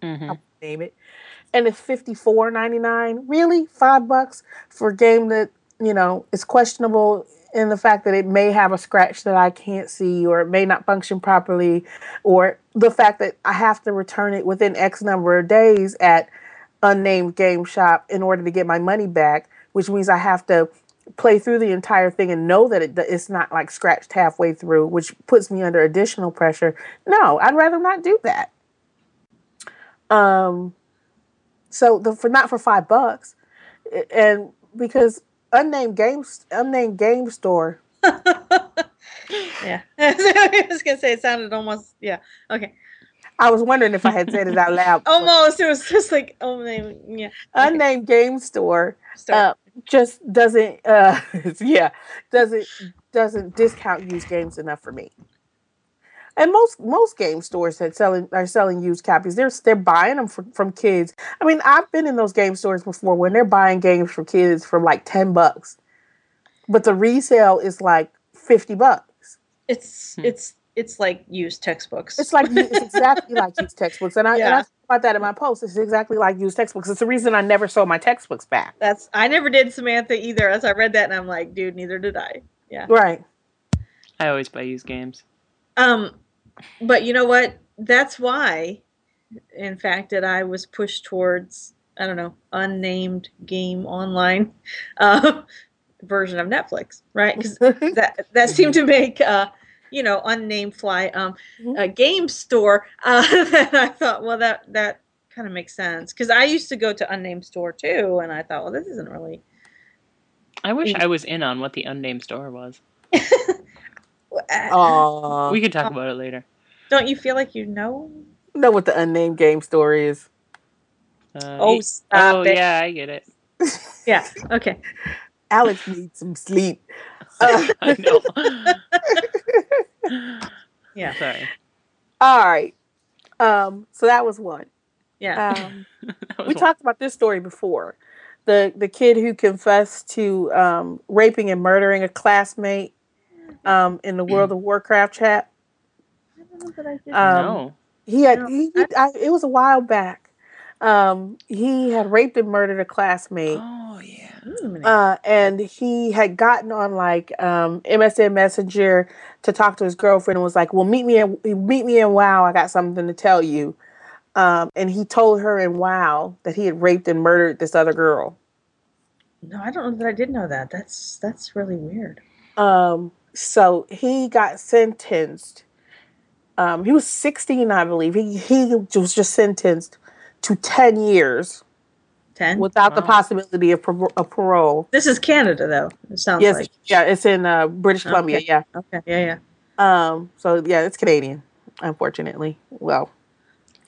mm-hmm. I'll name it, and it's fifty four ninety nine. Really, five bucks for a game that you know is questionable in the fact that it may have a scratch that I can't see, or it may not function properly, or the fact that I have to return it within X number of days at unnamed game shop in order to get my money back, which means I have to play through the entire thing and know that it, it's not like scratched halfway through, which puts me under additional pressure. No, I'd rather not do that. Um, so the for not for five bucks, and because unnamed games unnamed game store. yeah, I was gonna say it sounded almost yeah okay. I was wondering if I had said it out loud. Almost, it was just like unnamed, yeah. Unnamed game store, uh, just doesn't, uh, yeah, doesn't doesn't discount used games enough for me. And most most game stores that selling are selling used copies. They're they're buying them from, from kids. I mean, I've been in those game stores before when they're buying games for kids for like ten bucks, but the resale is like fifty bucks. It's hmm. it's it's like used textbooks. It's like it's exactly like used textbooks, and I, yeah. and I talk about that in my post. It's exactly like used textbooks. It's the reason I never sold my textbooks back. That's I never did Samantha either. As I read that, and I'm like, dude, neither did I. Yeah, right. I always buy used games. Um, but you know what? That's why, in fact, that I was pushed towards I don't know unnamed game online uh, version of Netflix, right? Because that that seemed to make uh, you know unnamed fly um, mm-hmm. a game store. Uh, that I thought, well, that that kind of makes sense because I used to go to unnamed store too, and I thought, well, this isn't really. I wish I was in on what the unnamed store was. Aww. We can talk about it later. Don't you feel like you know? Know what the unnamed game store is? Uh, oh, oh it. yeah, I get it. yeah. Okay. Alex needs some sleep. Uh, I know. Yeah. Sorry. All right. Um. So that was one. Yeah. Um, was we one. talked about this story before. The the kid who confessed to um, raping and murdering a classmate um, in the World of Warcraft chat. I don't know that I did. Um, no. He had. No, he, I, it was a while back. Um, he had raped and murdered a classmate. Oh yeah. Uh, and he had gotten on like um, MSN Messenger to talk to his girlfriend and was like, "Well, meet me in meet me in WoW. I got something to tell you." Um, and he told her in WoW that he had raped and murdered this other girl. No, I don't know that I did know that. That's that's really weird. Um, so he got sentenced. Um, he was 16, I believe. He he was just sentenced to 10 years. 10? Without wow. the possibility of, par- of, parole. This is Canada, though. It sounds yes, like. Yeah, it's in uh, British Columbia. Okay. Yeah. Okay. Yeah, yeah. Um. So yeah, it's Canadian. Unfortunately. Well.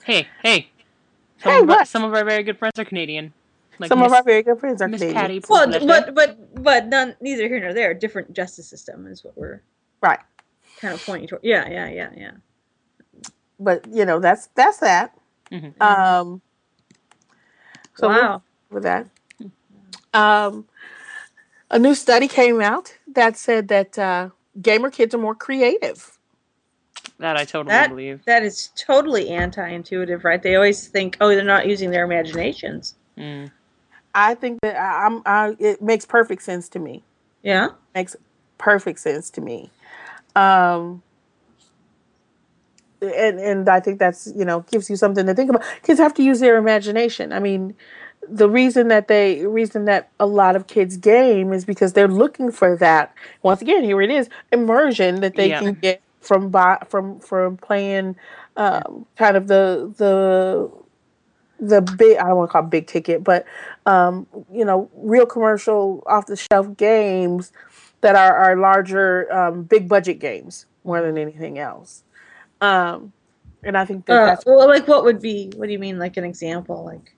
Hey, hey. Some, hey, of, our, some of our very good friends are Canadian. Like some Miss, of our very good friends are Miss Canadian. Patty well, but but but none, neither here nor there. Different justice system is what we're right. Kind of pointing toward. Yeah, yeah, yeah, yeah. But you know that's that's that. Mm-hmm. Um. So wow. With that, um, a new study came out that said that uh, gamer kids are more creative. That I totally that, believe. That is totally anti-intuitive, right? They always think, oh, they're not using their imaginations. Mm. I think that I'm. I, it makes perfect sense to me. Yeah, makes perfect sense to me. Um, and and I think that's you know gives you something to think about. Kids have to use their imagination. I mean, the reason that they reason that a lot of kids game is because they're looking for that. Once again, here it is immersion that they yeah. can get from from from playing um, kind of the the the big I don't want to call it big ticket, but um, you know, real commercial off the shelf games that are, are larger, um, big budget games more than anything else. Um, and I think that Uh, that's well, like what would be? What do you mean? Like an example? Like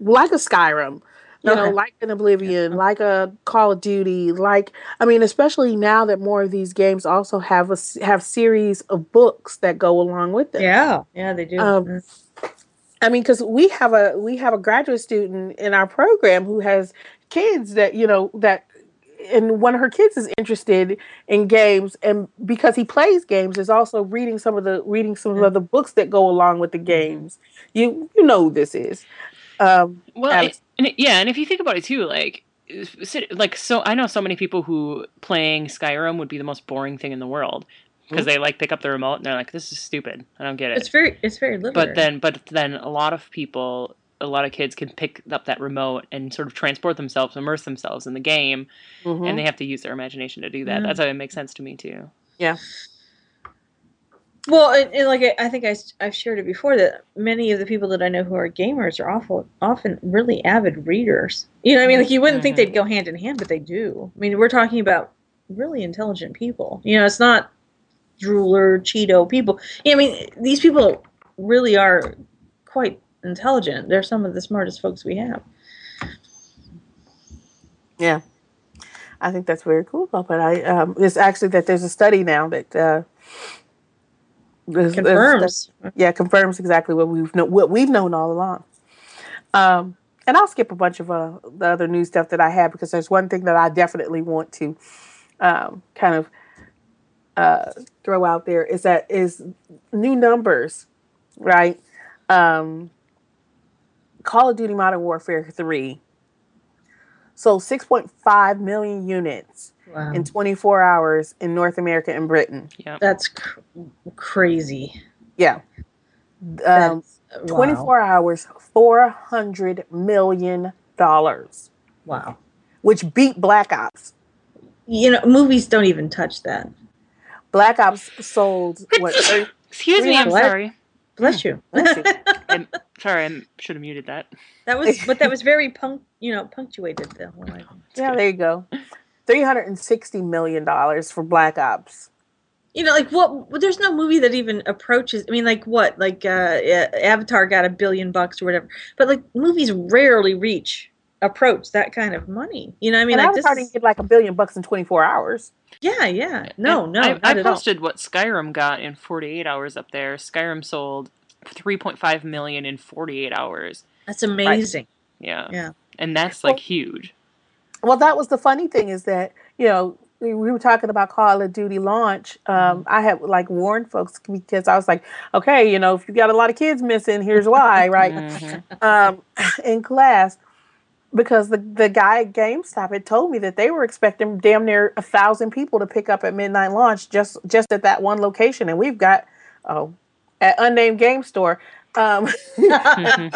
like a Skyrim, you know, like an Oblivion, like a Call of Duty, like I mean, especially now that more of these games also have a have series of books that go along with them. yeah, yeah, they do. Um, Mm. I mean, because we have a we have a graduate student in our program who has kids that you know that, and one of her kids is interested in games, and because he plays games, is also reading some of the reading some of mm-hmm. the books that go along with the mm-hmm. games. You you know who this is. Um, Well, Alex. it, and it- yeah, and if you think about it too, like, like so, I know so many people who playing Skyrim would be the most boring thing in the world because mm-hmm. they like pick up the remote and they're like, "This is stupid. I don't get it." It's very, it's very literary. but then, but then, a lot of people, a lot of kids can pick up that remote and sort of transport themselves, immerse themselves in the game, mhm. and they have to use their imagination to do that. Yeah. That's how it makes sense to me too. Yeah. Well, and, and like I, I think I, have shared it before that many of the people that I know who are gamers are awful, often really avid readers. You know, what I mean, like you wouldn't think Mhm. they'd go hand in hand, but they do. I mean, we're talking about really intelligent people. You know, it's not drooler, Cheeto people. Yeah, I mean, these people really are quite intelligent. They're some of the smartest folks we have. Yeah, I think that's very cool. But I, um, it's actually that there's a study now that uh, there's- there's a Confirms. yeah confirms exactly what we've known what we've known all along um and i'll skip a bunch of uh, the other new stuff that i have because there's one thing that i definitely want to um kind of uh throw out there is that is new numbers right um call of duty modern warfare 3 sold 6.5 million units Wow. in 24 hours in north america and britain Yeah. That's cr- crazy. yeah um, That's, wow. 24 hours, 400 million dollars, Wow. which beat Black Ops. You know, movies don't even touch that. Black Ops sold what? Excuse me, I'm What? sorry. Bless you. Bless you. I'm sorry, I should have muted that. that was, but that was very punct, you know, punctuated the whole item. yeah, there you go. 360 million dollars for Black Ops. You know, like what? well, There's no movie that even approaches. I mean, like what? Like uh, Avatar got a billion bucks or whatever. But like movies rarely reach approach that kind of money. You know, what I mean, and like this. Avatar didn't Is, get like a billion bucks in 24 hours. yeah, yeah. No, And no, I, I at all. posted what Skyrim got in 48 hours up there. Skyrim sold 3.5 million in 48 hours. That's amazing. Yeah. Yeah. And that's like Well- huge. Well, that was the funny thing is that you know we we were talking about Call of Duty launch. Um, I had like warned folks because I was like, okay, you know, if you got a lot of kids missing, here's why, right? Mhm. um, in class because the the guy at GameStop had told me that they were expecting damn near a thousand people to pick up at midnight launch just just at that one location, and we've got oh at unnamed game store. Um,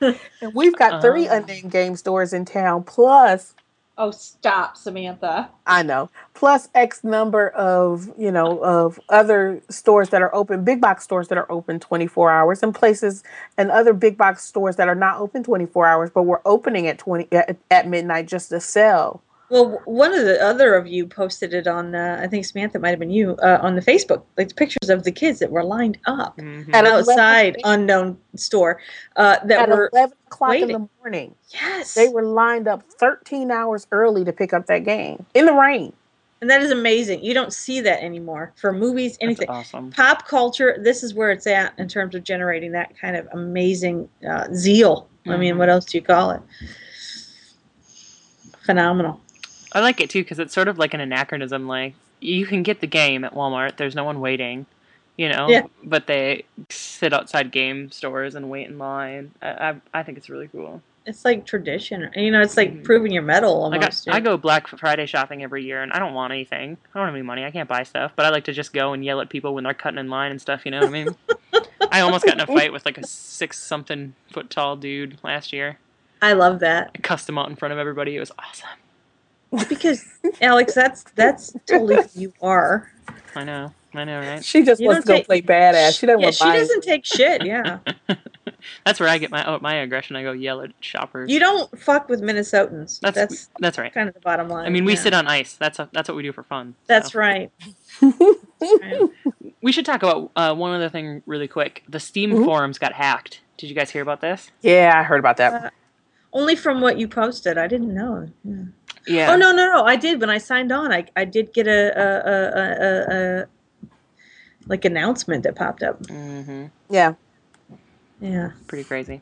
and we've got three Oh. unnamed game stores in town, plus oh, stop, Samantha. I know, plus X number of you know of other stores that are open, big box stores that are open twenty four hours, and places and other big box stores that are not open twenty four hours, but we're opening at twenty at, at midnight just to sell. Well, one of the other of you posted it on. Uh, I think Samantha might have been you uh, on the Facebook, like the pictures of the kids that were lined up Mhm. At outside unknown store uh, that at were. eleven o'clock in the morning. Yes, They were lined up thirteen hours early to pick up that game in the rain. and that is amazing. You don't see that anymore for movies, That's anything. awesome. Pop culture. This is where it's at in terms of generating that kind of amazing uh, zeal. I mean, Mhm. what else do you call it? Phenomenal. I like it too because it's sort of like an anachronism. Like you can get the game at Walmart. There's no one waiting, you know. Yeah. But they sit outside game stores and wait in line. I I, I think it's really cool. It's like tradition. You know, it's like Mhm. proving your mettle almost. I, I go Black Friday shopping every year, and I don't want anything. I don't have any money. I can't buy stuff, but I like to just go and yell at people when they're cutting in line and stuff. You know what I mean? I almost got in a fight with like a six something foot tall dude last year. I love that. I cussed him out in front of everybody. It was awesome. Because Alex, that's that's totally who you are. I know. I know, right? She just You wants to don't go play badass. She doesn't Yeah, want she to doesn't take shit. Yeah, That's where I get my oh, my aggression. I go yell at shoppers. you don't fuck with Minnesotans. That's That's that's right. kind of the bottom line. I mean, we yeah. sit on ice. That's a, that's what we do for fun. That's so. right. Right. We should talk about uh, one other thing really quick. The Steam Mhm. forums got hacked. Did you guys hear about this? Yeah, I heard about that. Uh, Only from what you posted. I didn't know. Yeah. Yeah. Oh no, no, no! I did when I signed on. I I did get a a a, a, a like announcement that popped up. hmm Yeah, Yeah. Pretty crazy.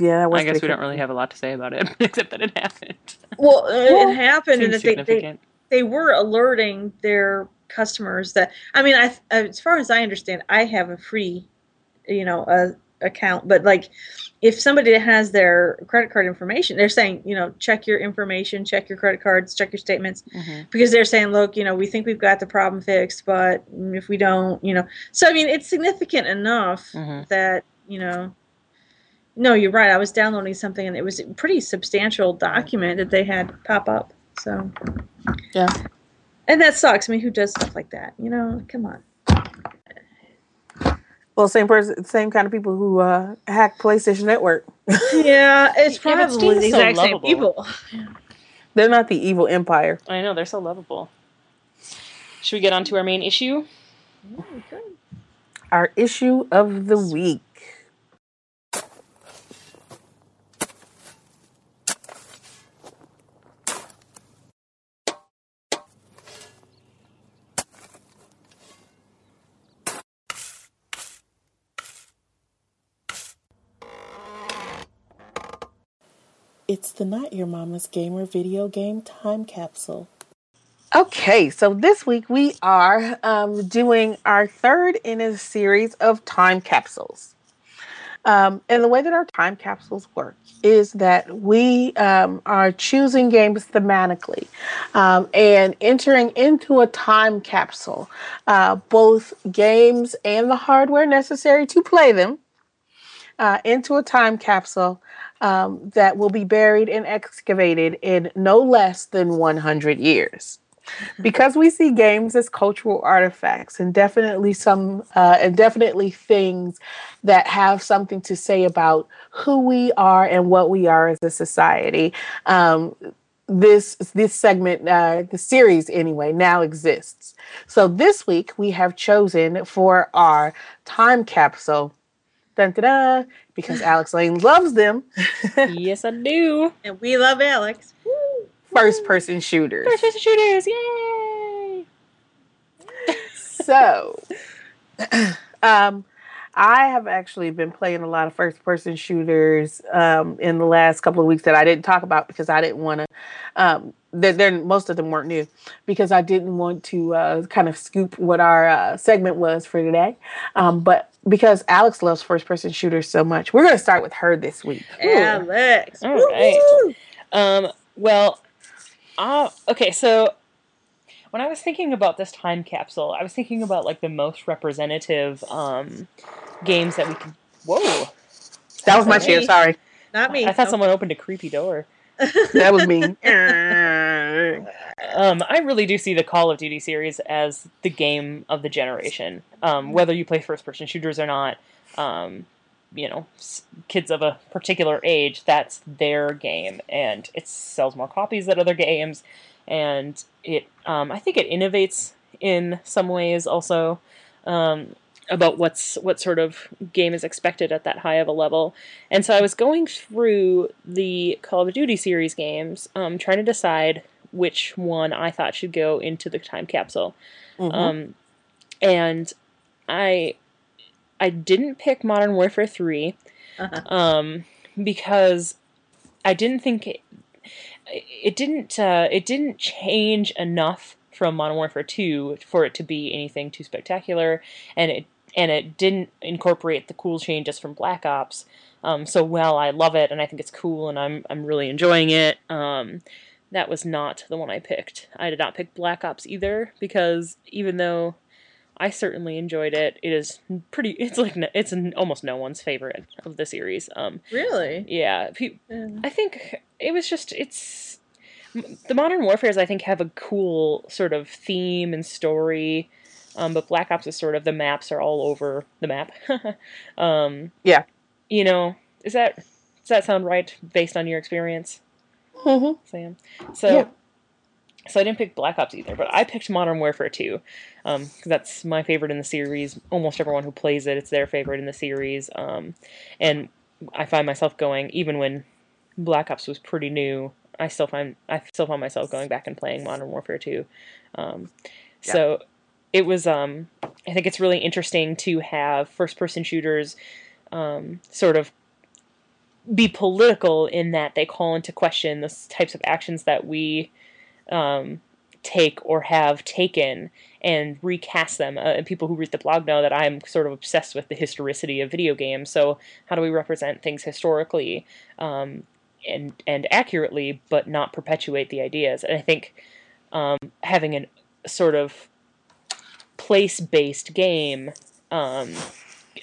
yeah. That was I guess we don't really have a lot to say about it, except that it happened. Well, it, Well, it happened, and Seems that they, they they were alerting their customers that. I mean, I as far as I understand, I have a free, you know, uh, account. But like, if somebody has their credit card information, they're saying, you know, check your information, check your credit cards, check your statements, hmm because they're saying, look, you know, we think we've got the problem fixed, but if we don't, you know, so I mean, it's significant enough hmm that you know. No, you're right. I was downloading something, and it was a pretty substantial document that they had pop up. So, Yeah. and that sucks. I mean, who does stuff like that? You know, come on. Well, same person, same kind of people who uh, hack PlayStation Network. Yeah, it's probably Steam's the so exact same lovable. people. They're not the evil empire. I know they're so lovable. Should we get on to our main issue? Our issue of the week. It's the Not Your Mama's Gamer video game time capsule. Okay, so this week we are um, doing our third in a series of time capsules. Um, and the way that our time capsules work is that we um, are choosing games thematically um, and entering into a time capsule, uh, both games and the hardware necessary to play them, uh, into a time capsule um, that will be buried and excavated in no less than 100 years. Because we see games as cultural artifacts and definitely some uh, and definitely things that have something to say about who we are and what we are as a society um, this this segment uh, the series anyway now exists. So this week we have chosen for our time capsule dun, dun, dun, because Alex Layne loves them yes, I do. And we love Alex. first person shooters First person shooters, yay! so um i have actually been playing a lot of first person shooters um in the last couple of weeks that i didn't talk about because i didn't want to um they're, they're most of them weren't new because i didn't want to uh, kind of scoop what our uh, segment was for today. Um but because alex loves first person shooters so much we're going to start with her this week. Alex. All Um, well, uh, okay, so when I was thinking about this time capsule, I was thinking about like the most representative um, games that we can. Whoa! that was my chair sorry Not me. I thought No. someone opened a creepy door. that was me Um, I really do see the Call of Duty series as the game of the generation. Um, whether you play first person shooters or not, um, you know, kids of a particular age, that's their game, and it sells more copies than other games, and it, um, I think it innovates in some ways also. Um, about what's what sort of game is expected at that high of a level. And so I was going through the Call of Duty series games, um, trying to decide which one I thought should go into the time capsule. Mhm. Um, and I I didn't pick Modern Warfare 3 Uh-huh. um, because I didn't think it, didn't uh, it didn't change enough from Modern Warfare 2 for it to be anything too spectacular, and it and it didn't incorporate the cool changes from Black Ops. Um, so while I love it and I think it's cool and I'm I'm really enjoying it, um, that was not the one I picked. I did not pick Black Ops either because even though I certainly enjoyed it, it is pretty. It's like no, it's n- almost no one's favorite of the series. Um, Really? yeah, pe- Yeah. I think it was just it's the modern warfares. I think have a cool sort of theme and story. Um, but Black Ops is sort of the maps are all over the map. um, Yeah. You know, is that does that sound right based on your experience, Mm-hmm. Sam? So. Yeah. So I didn't pick Black Ops either, but I picked Modern Warfare 2. Um, 'cause that's my favorite in the series. Almost everyone who plays it, it's their favorite in the series. Um, and I find myself going, even when Black Ops was pretty new, I still find I still find myself going back and playing Modern Warfare 2. Um, So it was. Um, I think it's really interesting to have first-person shooters um, sort of be political in that they call into question the types of actions that we um, take or have taken and recast them. Uh, and people who read the blog know that I'm sort of obsessed with the historicity of video games. So how do we represent things historically um, and and accurately, but not perpetuate the ideas? And I think um, having a sort of place-based game um,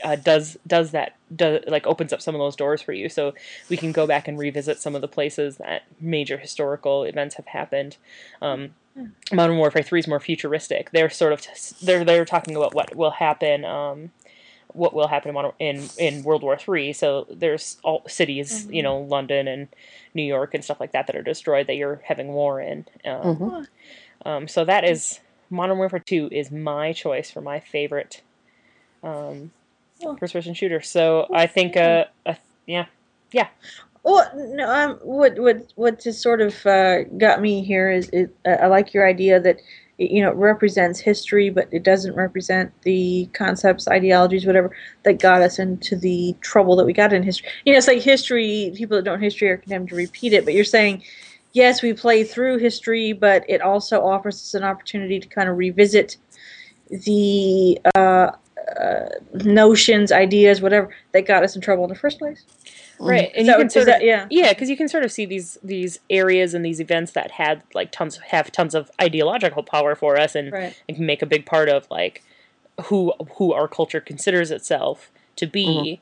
uh, does does that does like opens up some of those doors for you. So we can go back and revisit some of the places that major historical events have happened. Um, modern warfare 3 is more futuristic. They're sort of they're they're talking about what will happen um, what will happen in, modern, in in world war 3 so there's all cities you know london and new york and stuff like that that are destroyed that you're having war in. Um, Mhm. um, so that is Modern Warfare 2 is my choice for my favorite um, Oh. first person shooter. So I think, uh, uh, yeah, Well, no, um, what what what just sort of uh, got me here is it, uh, I like your idea that it, you know it represents history, but it doesn't represent the concepts, ideologies, whatever that got us into the trouble that we got in history. You know, it's like history. People that don't history are condemned to repeat it, but you're saying. Yes, we play through history, but it also offers us an opportunity to kind of revisit the uh, uh, notions, ideas, whatever that got us in trouble in the first place. right. And that you can sort is of, that- yeah. yeah, because you can sort of see these these areas and these events that had like tons have tons of ideological power for us and, Right. and can make a big part of like who who our culture considers itself to be.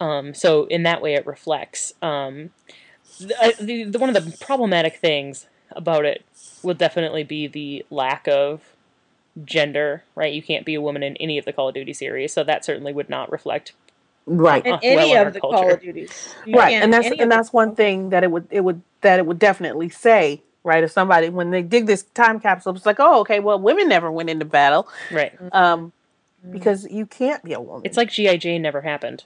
Um, so in that way, it reflects. Um, the, the, the one of the problematic things about it will definitely be the lack of gender. Right, you can't be a woman in any of the Call of Duty series, so that certainly would not reflect. Right. in Uh, any well of the Call of Duties. You right and that's and that's one thing that it would it would that it would definitely say right if somebody when they dig this time capsule it's like oh okay well women never went into battle Right, um because you can't be a woman it's like GI Jane never happened.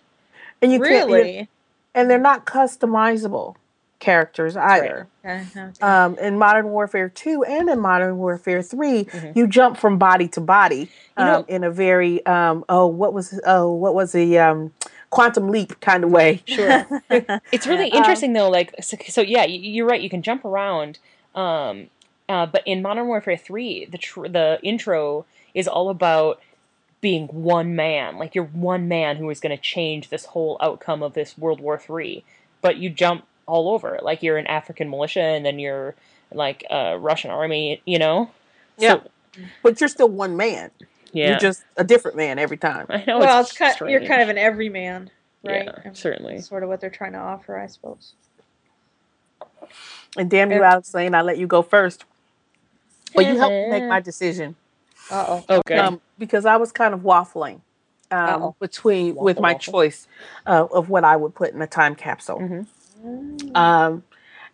and you can't Really? and they're not customizable characters either Okay, okay. um, in Modern Warfare 2 and in Modern Warfare 3, Mhm. you jump from body to body You um, know- in a very um, oh what was oh what was the um, quantum leap kind of way. Sure. It's really Um, interesting though. Like, so, so yeah, you're right. You can jump around. Um, uh, but in Modern Warfare Three, the tr- the intro is all about being one man. Like you're one man who is going to change this whole outcome of this World War Three. But you jump all over. Like you're an African militia, and then you're like a Russian army. You know. Yeah. So, But you're still one man. yeah. You're just a different man every time. I know. well, it's, it's kind. You're kind of an everyman, right? Yeah, And certainly. Sort of what they're trying to offer, I suppose. And damn you, Alex Layne, I let you go first. But you helped make my decision. Uh oh. Okay. Um, because I was kind of waffling um, Uh-oh. between with my waffle. choice uh, of what I would put in a time capsule. Mhm. Um,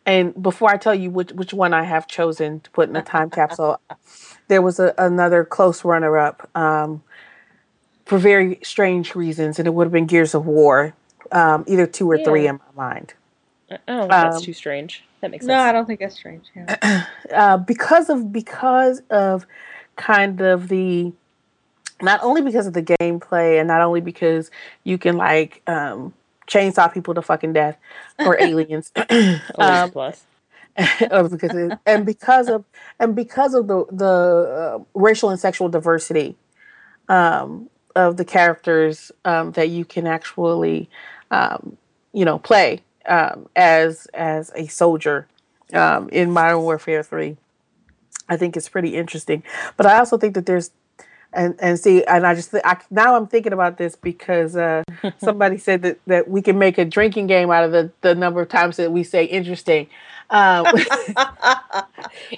and before I tell you which which one I have chosen to put in a time capsule, there was a, another close runner up um, for very strange reasons, and it would have been Gears of War, um, either two or three in my mind, I that's um, too strange. That makes sense. No. I don't think that's strange. Yeah. uh, because of because of kind of the not only because of the gameplay and not only because you can like um, chainsaw people to fucking death or aliens. Um, plus. because it, and because of and because of the the uh, racial and sexual diversity um, of the characters um, that you can actually um, you know play um, as as a soldier um, in Modern Warfare Three, I think it's pretty interesting. But I also think that there's and and see and i just I, now i'm thinking about this because uh, somebody said that that we can make a drinking game out of the the number of times that we say interesting. Uh,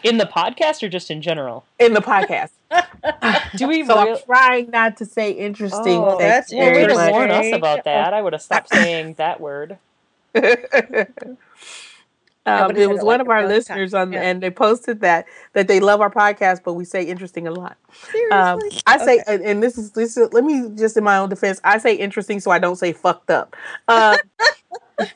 in the podcast or just in general? In the podcast. Do we so real- i'm trying not to say interesting Oh, that's well, way to Very warn us about that. I would have stopped saying that word Um, Nobody it was it one like of our listeners on, Yeah. and they posted that that they love our podcast, but we say interesting a lot. Um, Seriously? I say, and, and this is this. Is, let me just in my own defense, I say interesting, so I don't say fucked up. Um,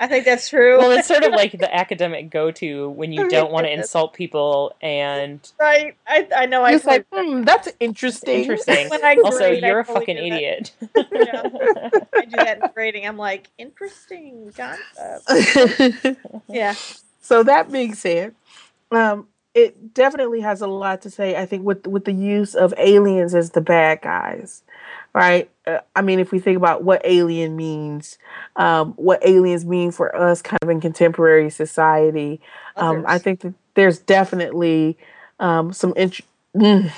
I think that's true. well it's sort of like the academic go-to when you don't want to insult people and right. I, I know. I it's like, hmm, that's interesting. interesting When I also grade, I you're a totally fucking do that. idiot I do that in grading. I'm like, interesting concept. Yeah. so that being said, um, it definitely has a lot to say. I think with with the use of aliens as the bad guys, right? Uh, I mean, if we think about what alien means, um, what aliens mean for us, kind of in contemporary society, um, I think that there's definitely um, some int- mm,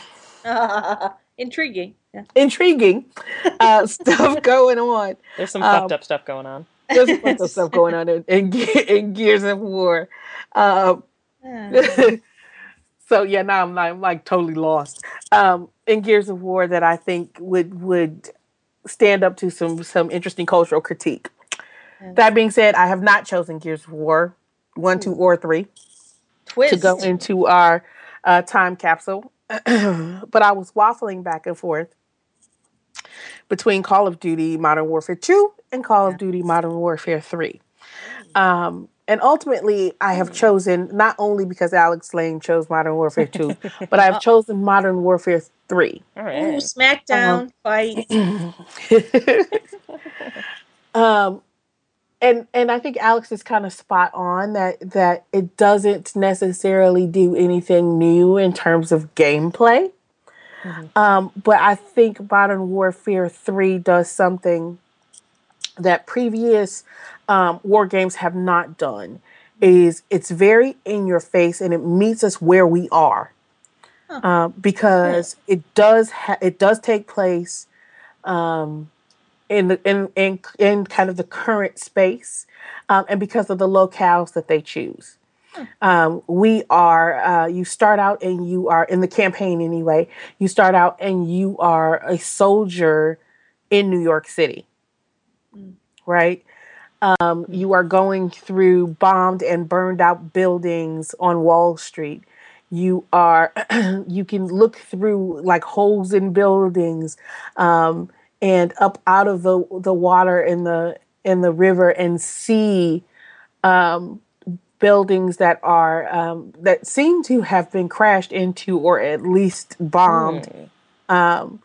Intriguing. Yeah. intriguing uh, stuff going on. there's some Um, fucked up stuff going on There's a bunch of stuff going on in, in, in Gears of War. Um, so yeah, now I'm, I'm like totally lost. Um, in Gears of War, that I think would would stand up to some some interesting cultural critique. Yeah. That being said, I have not chosen Gears of War one, two, or three Twist. to go into our uh, time capsule, but I was waffling back and forth between Call of Duty Modern Warfare 2 and Call of Duty Modern Warfare 3. Um, and ultimately, I have chosen not only because Alex Layne chose Modern Warfare 2, but I've chosen Modern Warfare 3. all Ooh, right SmackDown fight. um, and and I think Alex is kind of spot on that that it doesn't necessarily do anything new in terms of gameplay. Um, but I think Modern Warfare 3 does something that previous um, war games have not done. Is it's very in your face and it meets us where we are, Huh. uh, because it does ha- it does take place um, in the in, in in kind of the current space, um, and because of the locales that they choose. Um, we are uh, you start out and you are in the campaign anyway. You start out and you are a soldier in New York City, Mm. right? Um, you are going through bombed and burned out buildings on Wall Street. You are you can look through like holes in buildings um, and up out of the the water in the in the river and see um, buildings that are um, that seem to have been crashed into or at least bombed. Um,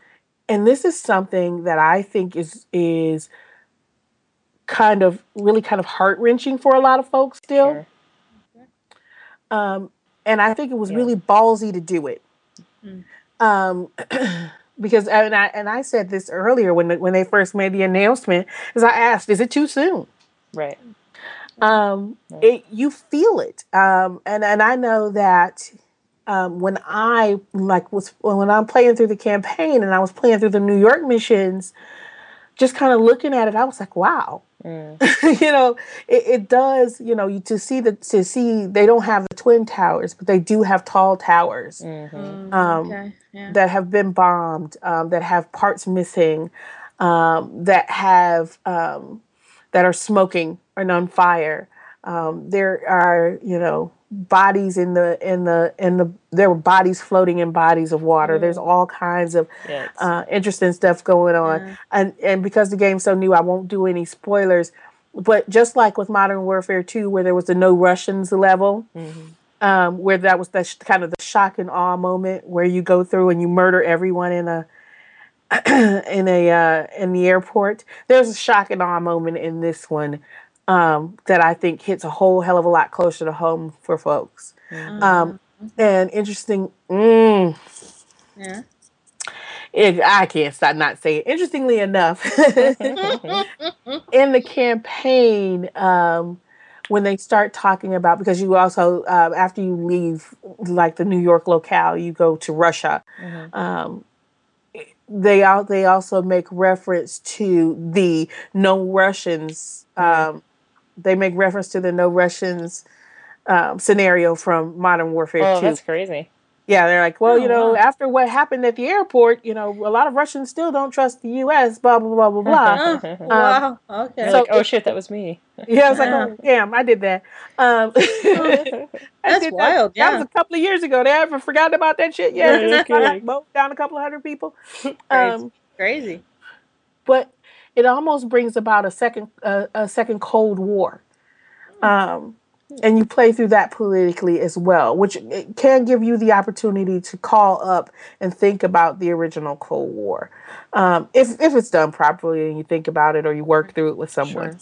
and this is something that I think is is kind of really kind of heart wrenching for a lot of folks still. Sure. Um, and I think it was Yeah. really ballsy to do it. Mm. Um, because and I and I said this earlier when the, when they first made the announcement, is I asked, is it too soon? right um Yeah. it you feel it um and and i know that um when i like was when i'm playing through the campaign and i was playing through the new york missions just kind of looking at it i was like wow Mm. you know it, it does you know you to see the to see they don't have the twin towers but they do have tall towers Mhm. Mm, Um, okay. Yeah. that have been bombed, um, that have parts missing, um, that have um, that are smoking and on fire. Um, there are you know bodies in the in the in the there were bodies floating in bodies of water. There's all kinds of it's- uh, interesting stuff going on, Yeah. and and because the game's so new, I won't do any spoilers. But just like with Modern Warfare 2, where there was the no Russians level, mhm. um, where that was the sh- kind of the shock and awe moment where you go through and you murder everyone in a in a uh, in the airport. There's a shock and awe moment in this one um, that I think hits a whole hell of a lot closer to home for folks. Mhm. Um, and interesting. Mm, yeah. it, I can't stop not saying. Interestingly enough, in the campaign, um, when they start talking about because you also uh, after you leave like the New York locale, you go to Russia. Mhm. Um, they out they also make reference to the no Russians. Um, they make reference to the no Russians um, scenario from Modern Warfare Oh, 2. that's crazy. Yeah, they're like, well, Oh, you know, wow. after what happened at the airport, you know, a lot of Russians still don't trust the U.S. Blah blah blah blah blah. Oh, wow. Okay. They're So- like, oh shit, that was me. yeah, I was like, oh damn, I did that. Um, I That's did that. wild, That was a couple of years ago. They haven't forgotten about that shit yet. Yeah, no kidding. Mowed down a couple of hundred people. Crazy. Um, Crazy. but it almost brings about a second uh, a second Cold War, um, and you play through that politically as well, which can give you the opportunity to call up and think about the original Cold War, um, if if it's done properly and you think about it or you work through it with someone.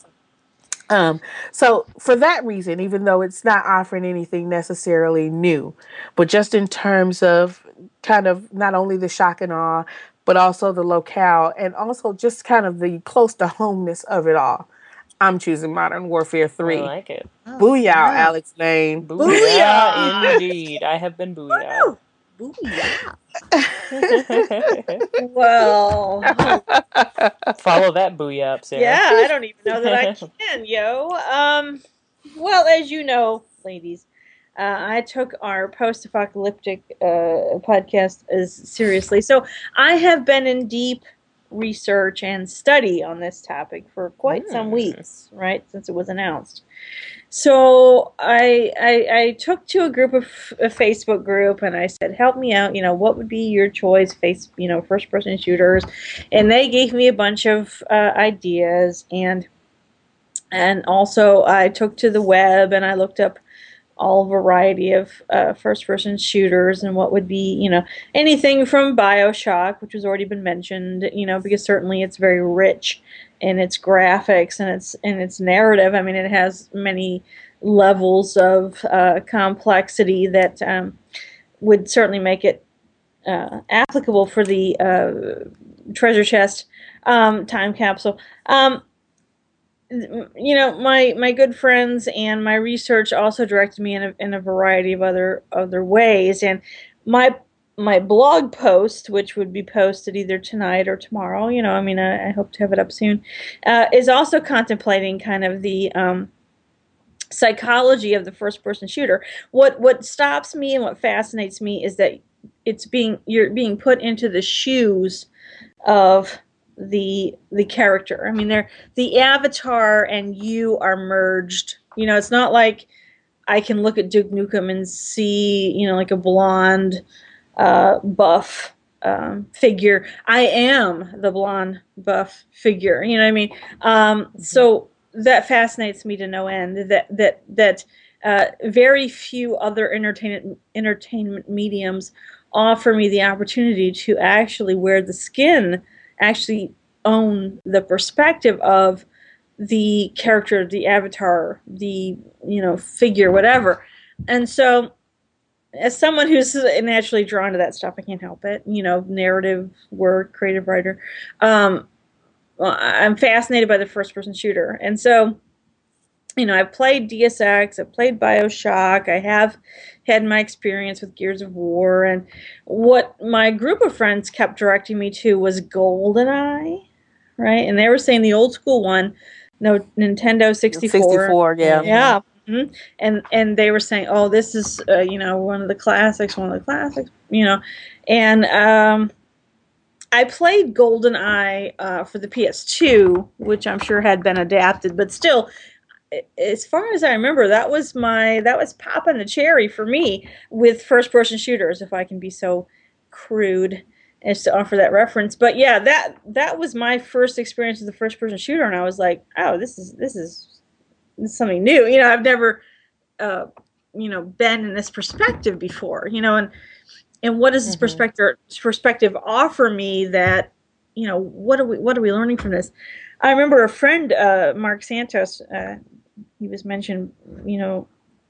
Um, so for that reason, even though it's not offering anything necessarily new, but just in terms of kind of not only the shock and awe, but also the locale and also just kind of the close to homeness of it all. I'm choosing Modern Warfare 3. I like it. Booyah, yeah. Alex Layne. Booyah, indeed. I have been booyah. Booyah. Well, Follow that booyah up, Sarah. yeah, I don't even know that I can, yo. Um, well, as you know, ladies, uh, I took our post-apocalyptic uh, podcast as seriously. So I have been in deep research and study on this topic for quite some Mm. weeks, right, since it was announced. So I, I I took to a group of a Facebook group and I said, help me out. You know, what would be your choice? Face, you know, first person shooters, and they gave me a bunch of uh, ideas and and also I took to the web and I looked up all variety of uh, first person shooters and what would be you know anything from bioshock which has already been mentioned you know because certainly it's very rich in its graphics and its in its narrative. I mean it has many levels of uh, complexity that um, would certainly make it uh, applicable for the uh, treasure chest um, time capsule. Um, you know my my good friends and my research also directed me in a, in a variety of other other ways. And my my blog post which would be posted either tonight or tomorrow you know i mean i, I hope to have it up soon uh, is also contemplating kind of the um, psychology of the first person shooter. What what stops me and what fascinates me is that it's being you're being put into the shoes of the the character. I mean, they're the avatar and you are merged. You know, it's not like I can look at Duke Nukem and see, you know, like a blonde, uh, buff um, figure. I am the blonde, buff figure. You know what I mean? Um, so that fascinates me to no end. That that that uh, very few other entertainment entertainment mediums offer me the opportunity to actually wear the skin actually own the perspective of the character, the avatar, the you know figure, whatever. And so, as someone who's naturally drawn to that stuff, I can't help it. You know, narrative, word, creative writer. Um, well, I'm fascinated by the first-person shooter, and so. You know, I've played Deus Ex, I've played Bioshock, I have had my experience with Gears of War, and what my group of friends kept directing me to was GoldenEye, right? And they were saying the old school one, no Nintendo 64. 64, yeah. Yeah. mhm. And and they were saying, "Oh, this is uh, you know one of the classics, one of the classics, you know." And um I played GoldenEye uh, for the PS2, which I'm sure had been adapted, but still as far as I remember, that was my that was popping the cherry for me with first person shooters, if I can be so crude as to offer that reference. But yeah, that that was my first experience with the first person shooter, and I was like, oh, this is this is, this is something new. You know, I've never uh, you know been in this perspective before. You know, and and what does this Mhm. perspective perspective offer me that you know what are we what are we learning from this? I remember a friend, uh, Mark Santos. Uh, he was mentioned, you know,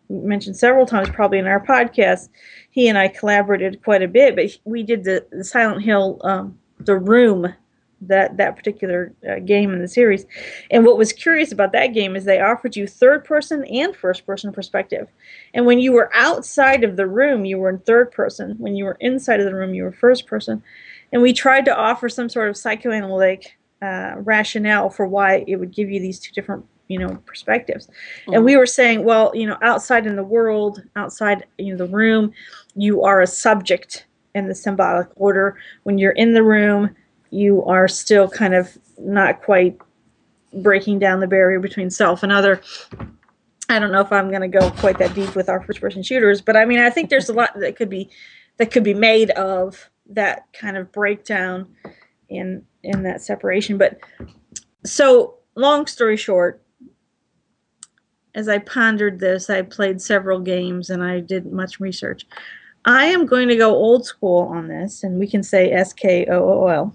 mentioned several times probably in our podcast. He and I collaborated quite a bit, but we did the, the Silent Hill, um, the Room that that particular uh, game in the series. And what was curious about that game is they offered you third person and first person perspective. And when you were outside of the room, you were in third person. When you were inside of the room, you were first person. And we tried to offer some sort of psychoanalytic uh, rationale for why it would give you these two different you know perspectives mm-hmm. and we were saying well you know outside in the world outside you know the room you are a subject in the symbolic order when you're in the room you are still kind of not quite breaking down the barrier between self and other. I don't know if I'm going to go quite that deep with our first person shooters, but I mean, I think there's a lot that could be that could be made of that kind of breakdown in in that separation. But so, long story short, as I pondered this, I played several games and I did much research. I am going to go old school on this, and we can say S K O O L.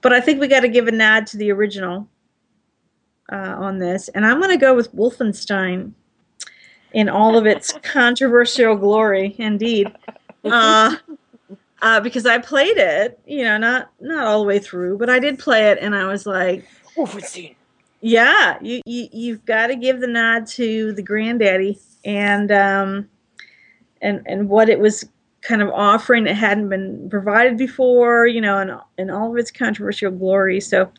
But I think we got to give a nod to the original uh, on this, and I'm going to go with Wolfenstein in all of its controversial glory, indeed. Uh, uh, because I played it, you know, not not all the way through, but I did play it, and I was like, Wolfenstein. Yeah, you, you you've got to give the nod to the granddaddy and um, and and what it was kind of offering that hadn't been provided before, you know, and, and all of its controversial glory. So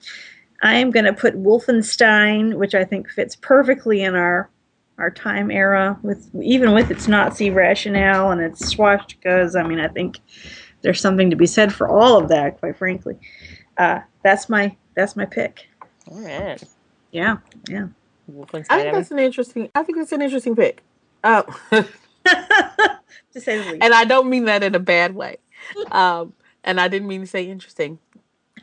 I am going to put Wolfenstein, which I think fits perfectly in our our time era, with even with its Nazi rationale and its swastikas. I mean, I think there's something to be said for all of that, quite frankly. Uh, that's my that's my pick. All right. Yeah, yeah. I think that's an interesting. I think it's an interesting pick. Uh, to say the least. And I don't mean that in a bad way. Um, and I didn't mean to say interesting.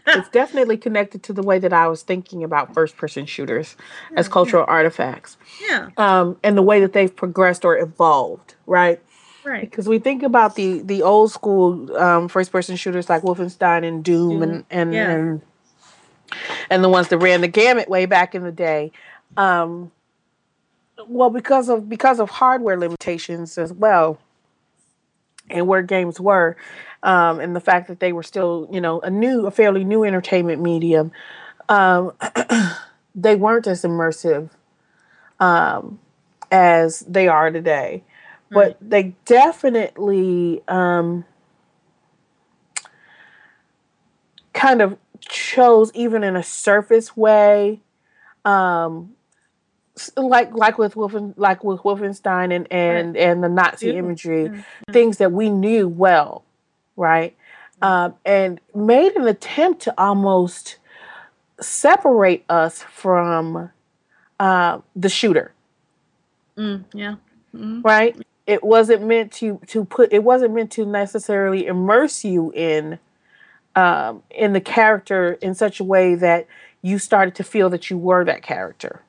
it's definitely connected to the way that I was thinking about first person shooters as cultural yeah. artifacts. Yeah. Um, and the way that they've progressed or evolved, right? Right. Because we think about the the old school um, first person shooters like Wolfenstein and Doom, Doom. and and, yeah. and and the ones that ran the gamut way back in the day. Um, well, because of because of hardware limitations as well, and where games were, um, and the fact that they were still, you know, a new, a fairly new entertainment medium, um, they weren't as immersive um, as they are today. But they definitely um, kind of chose, even in a surface way, um, like like with Wolfen, like with Wolfenstein and and right. and the Nazi yeah. imagery, mm-hmm. things that we knew well, right? Mm-hmm. Um, and made an attempt to almost separate us from uh, the shooter. Mm, yeah. Mm-hmm. Right. It wasn't meant to to put. It wasn't meant to necessarily immerse you in um, in the character in such a way that you started to feel that you were that character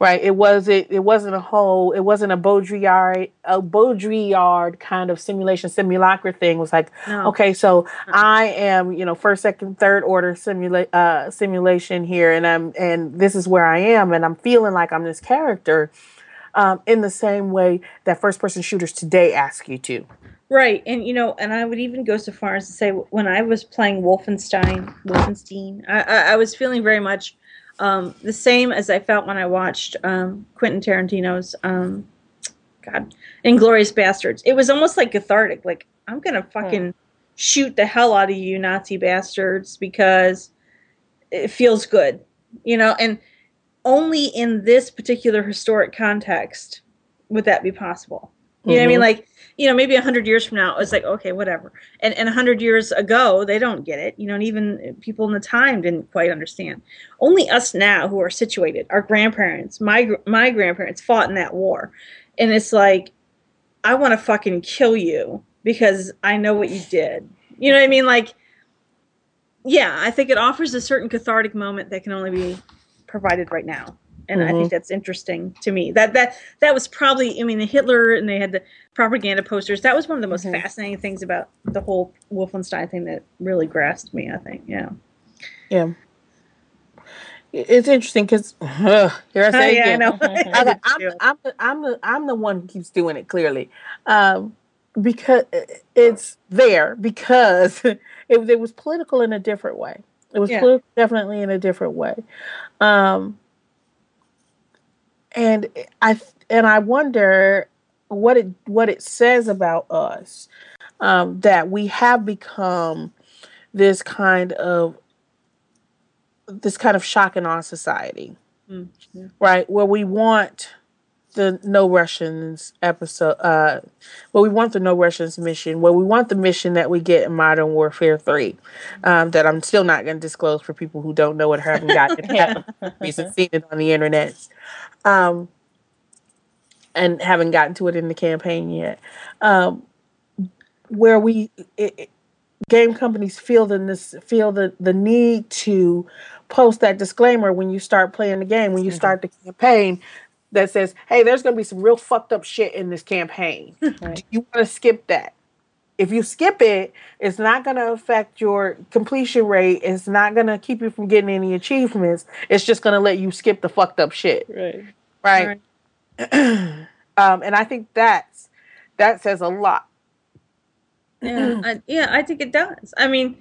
right? It wasn't it wasn't a whole it wasn't a Baudrillard a Baudrillard kind of simulation simulacra thing. It was like no. okay, so. I am you know first, second, third order simulate uh, simulation here, and I'm and this is where I am, and I'm feeling like I'm this character. Um, in the same way that first person shooters today ask you to. Right, and you know, and I would even go so far as to say when I was playing Wolfenstein, Wolfenstein, I, I, I was feeling very much um, the same as I felt when I watched um, Quentin Tarantino's um, God, Inglourious Basterds. It was almost like cathartic. Like I'm gonna fucking hmm. shoot the hell out of you, Nazi bastards, because it feels good, you know. And only in this particular historic context would that be possible. You know what I mean? Mm-hmm. Like you know, maybe a hundred years from now, it's like, okay, whatever. And and a hundred years ago, they don't get it. You know, and even people in the time didn't quite understand. Only us now, who are situated, our grandparents, my my grandparents fought in that war, and it's like, I want to fucking kill you because I know what you did. You know what I mean? Like, yeah, I think it offers a certain cathartic moment that can only be provided right now and mm-hmm. I think mm-hmm. that's interesting to me. That that that was probably I mean the Hitler and they had the propaganda posters. That was one of the most mm-hmm. fascinating things about the whole Wolfenstein thing that really grasped me. I think, yeah, yeah. It's interesting because uh, here I say yeah, again. I know. I'm, I'm, I'm, the, I'm the I'm the one who keeps doing it clearly, um, because it's there because it, it was political in a different way It was Yeah. political definitely in a different way. Um, and I and I wonder what it what it says about us um, that we have become this kind of this kind of shock in our society, Mm, yeah. right? Where we want the No Russians episode, uh, where we want the No Russians mission, where we want the mission that we get in Modern Warfare Three, um, that I'm still not going to disclose for people who don't know it or haven't gotten it, haven't seen it on the internet, um, and haven't gotten to it in the campaign yet. Um, where we it, it- game companies feel the this feel the the need to post that disclaimer when you start playing the game when you Mhm. start the campaign that says hey there's going to be some real fucked up shit in this campaign Right. do you want to skip that if you skip it it's not going to affect your completion rate it's not going to keep you from getting any achievements it's just going to let you skip the fucked up shit Right. right um, and i think that's that says a lot Yeah, I, yeah, I think it does. I mean,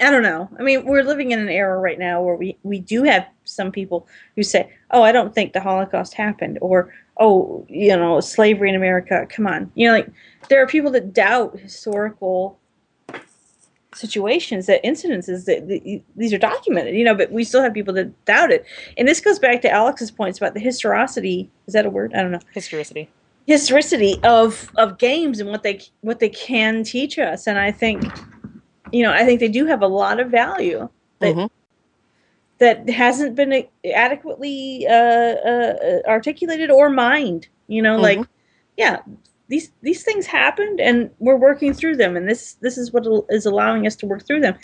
I don't know. I mean, we're living in an era right now where we we do have some people who say, "Oh, I don't think the Holocaust happened," or "Oh, you know, slavery in America." Come on, you know, like there are people that doubt historical situations, that incidences that, that these are documented. You know, but we still have people that doubt it. And this goes back to Alex's points about the historicity. Is that a word? I don't know Historicity. historicity of of games and what they what they can teach us and i think you know i think they do have a lot of value that Mhm. That hasn't been adequately uh, uh, articulated or mined you know like yeah these these things happened and we're working through them and this this is what is allowing us to work through them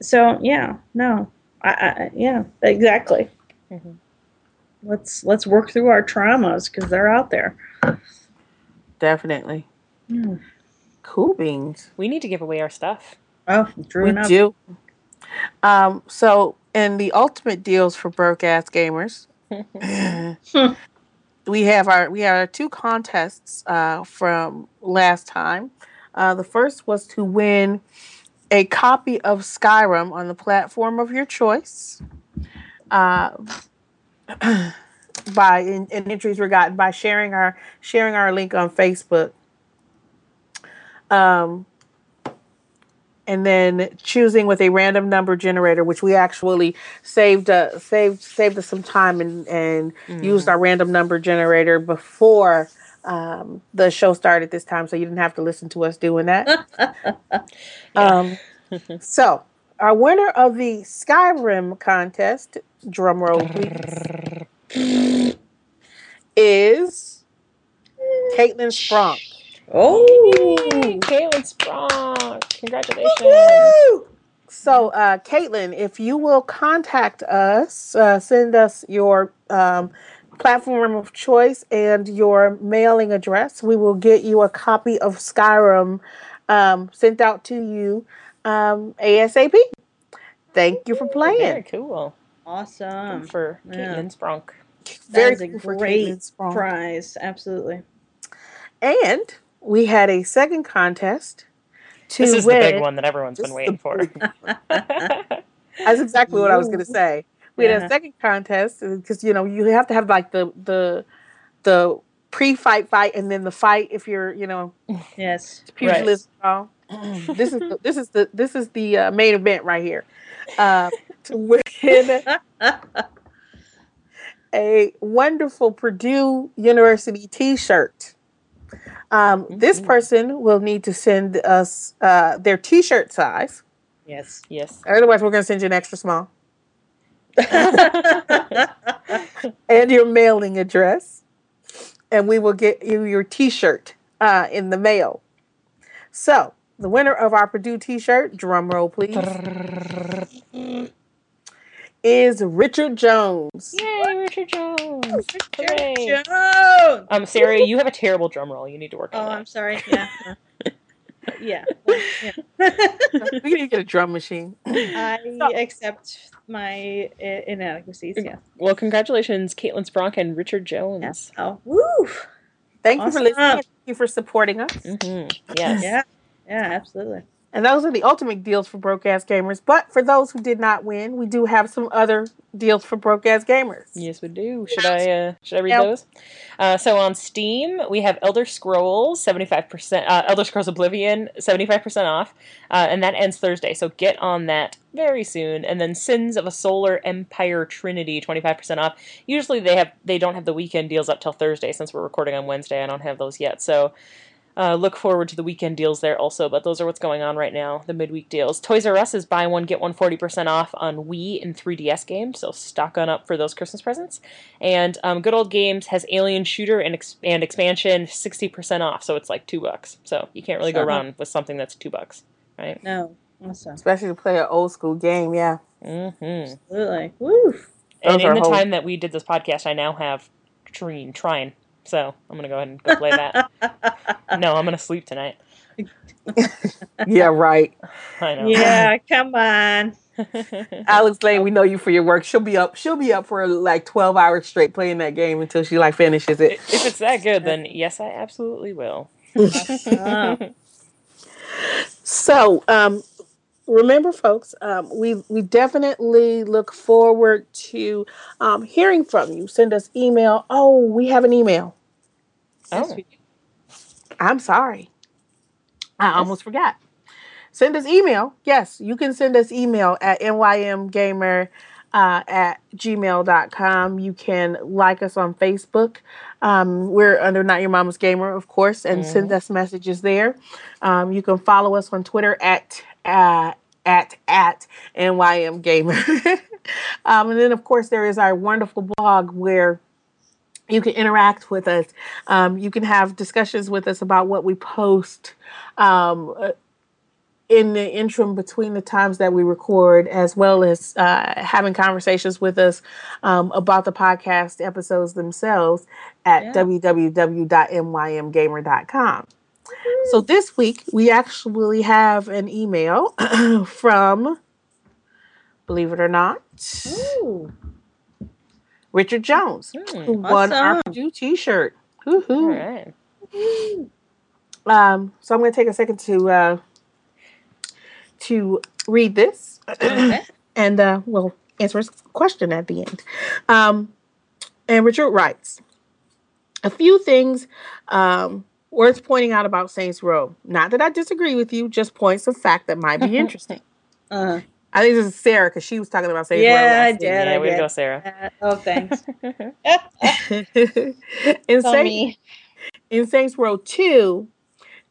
so yeah no i, I yeah exactly Mhm. let's let's work through our traumas because they're out there definitely Hmm. cool beans We need to give away our stuff. Oh, drew we enough. do um so in the ultimate deals for broke ass gamers we have our we have our two contests uh, from last time. Uh, the first was to win a copy of Skyrim on the platform of your choice. Uh, by and, and entries were gotten by sharing our sharing our link on Facebook. Um, and then choosing with a random number generator, which we actually saved uh, saved saved us some time and and used our random number generator before um, the show started this time, so you didn't have to listen to us doing that. um, so our winner of the Skyrim contest, drum roll please, is Caitlin Sprunk. Oh, Caitlin Sprong. Congratulations. So, uh, Caitlin, if you will contact us, uh, send us your um, platform of choice and your mailing address, we will get you a copy of Skyrim um, sent out to you um, ASAP. Thank you for playing. Very playing. cool. awesome! Good for yeah. Caitlin Spronk. That is a great Caitlin prize. Absolutely. And we had a second contest to This is win. the big one that everyone's This been waiting for. That's exactly what I was going to say. We had a second contest because you know you have to have like the the the pre-fight fight and then the fight if you're you know Yes. pugilist. and this is the, this is the this is the uh, main event right here. Uh, to win a wonderful Purdue University T-shirt. Um, This Mhm. person will need to send us uh, their T-shirt size. yes. yes. Otherwise, we're going to send you an extra small. and your mailing address, and we will get you your T-shirt uh, in the mail. So, the winner of our Purdue T-shirt, drum roll please, is Richard Jones. Yay, Richard Jones. Hooray. Jones. Um, Sarah, you have a terrible drum roll. You need to work on it. Oh, I'm sorry. Yeah. yeah. Yeah. we need to get a drum machine. I accept my uh, inadequacies. Yeah. Well, congratulations, Caitlin Spronk and Richard Jones. Yes. Oh, woo. Thank you for listening. Thank you for supporting us. hmm Yes. Yeah. Yeah. Absolutely. And those are the ultimate deals for broke ass gamers. But for those who did not win, we do have some other deals for broke ass gamers. Yes, we do. Should I uh, should I read those? Uh, so on Steam, we have Elder Scrolls seventy five percent, uh, Elder Scrolls Oblivion seventy five percent off, uh, and that ends Thursday. So get on that very soon. And then Sins of a Solar Empire Trinity twenty five percent off. Usually they have they don't have the weekend deals up till Thursday since we're recording on Wednesday. I don't have those yet. So uh, look forward to the weekend deals there also, but those are what's going on right now, the midweek deals. Toys R Us is buy one, get one 40% off on Wii and 3DS games, so stock on up for those Christmas presents. And um, Good Old Games has Alien Shooter and, ex- and expansion 60% off, so it's like two bucks. So you can't really go wrong with something that's two bucks, right? No. Awesome. Especially to play an old school game, yeah. Mm-hmm. Absolutely. Woo. And Those in the whole- time that we did this podcast, I now have Trine, Trine. So I'm gonna go ahead and go play that. no, I'm gonna sleep tonight. Yeah, right. I know. Yeah, come on. Alex Layne, we know you for your work. She'll be up. She'll be up for like twelve hours straight playing that game until she like finishes it. if it's that good, then yes, I absolutely will. So, um, remember, folks, um, we we definitely look forward to um, hearing from you. Send us email. Oh, we have an email. Yes, Oh. I'm sorry, I almost forgot. Send us email. Yes, you can send us email at nymgamer uh, at gmail.com. You can like us on Facebook. Um, we're under Not Your Mama's Gamer, of course, and send us messages there. Um, you can follow us on Twitter at uh, at at NYM Gamer. um, and then, of course, there is our wonderful blog where you can interact with us. Um, you can have discussions with us about what we post um, uh, in the interim between the times that we record, as well as uh, having conversations with us um, about the podcast episodes themselves at Yeah. www.nymgamer.com. So this week we actually have an email from, believe it or not, Ooh. Richard Jones, Hmm, who won our awesome. Purdue T-shirt. All Woohoo! right. Um, so I'm going to take a second to uh, to read this, Okay. and uh, we'll answer his question at the end. Um, and Richard writes a few things um, worth pointing out about Saints Row. Not that I disagree with you, just points of fact that might be interesting. Uh, I think this is Sarah because she was talking about Saints Yeah, Row. I last did. Yeah, I way to go, Sarah. uh, oh, thanks. in, Tell Saints, me. in Saints Row 2,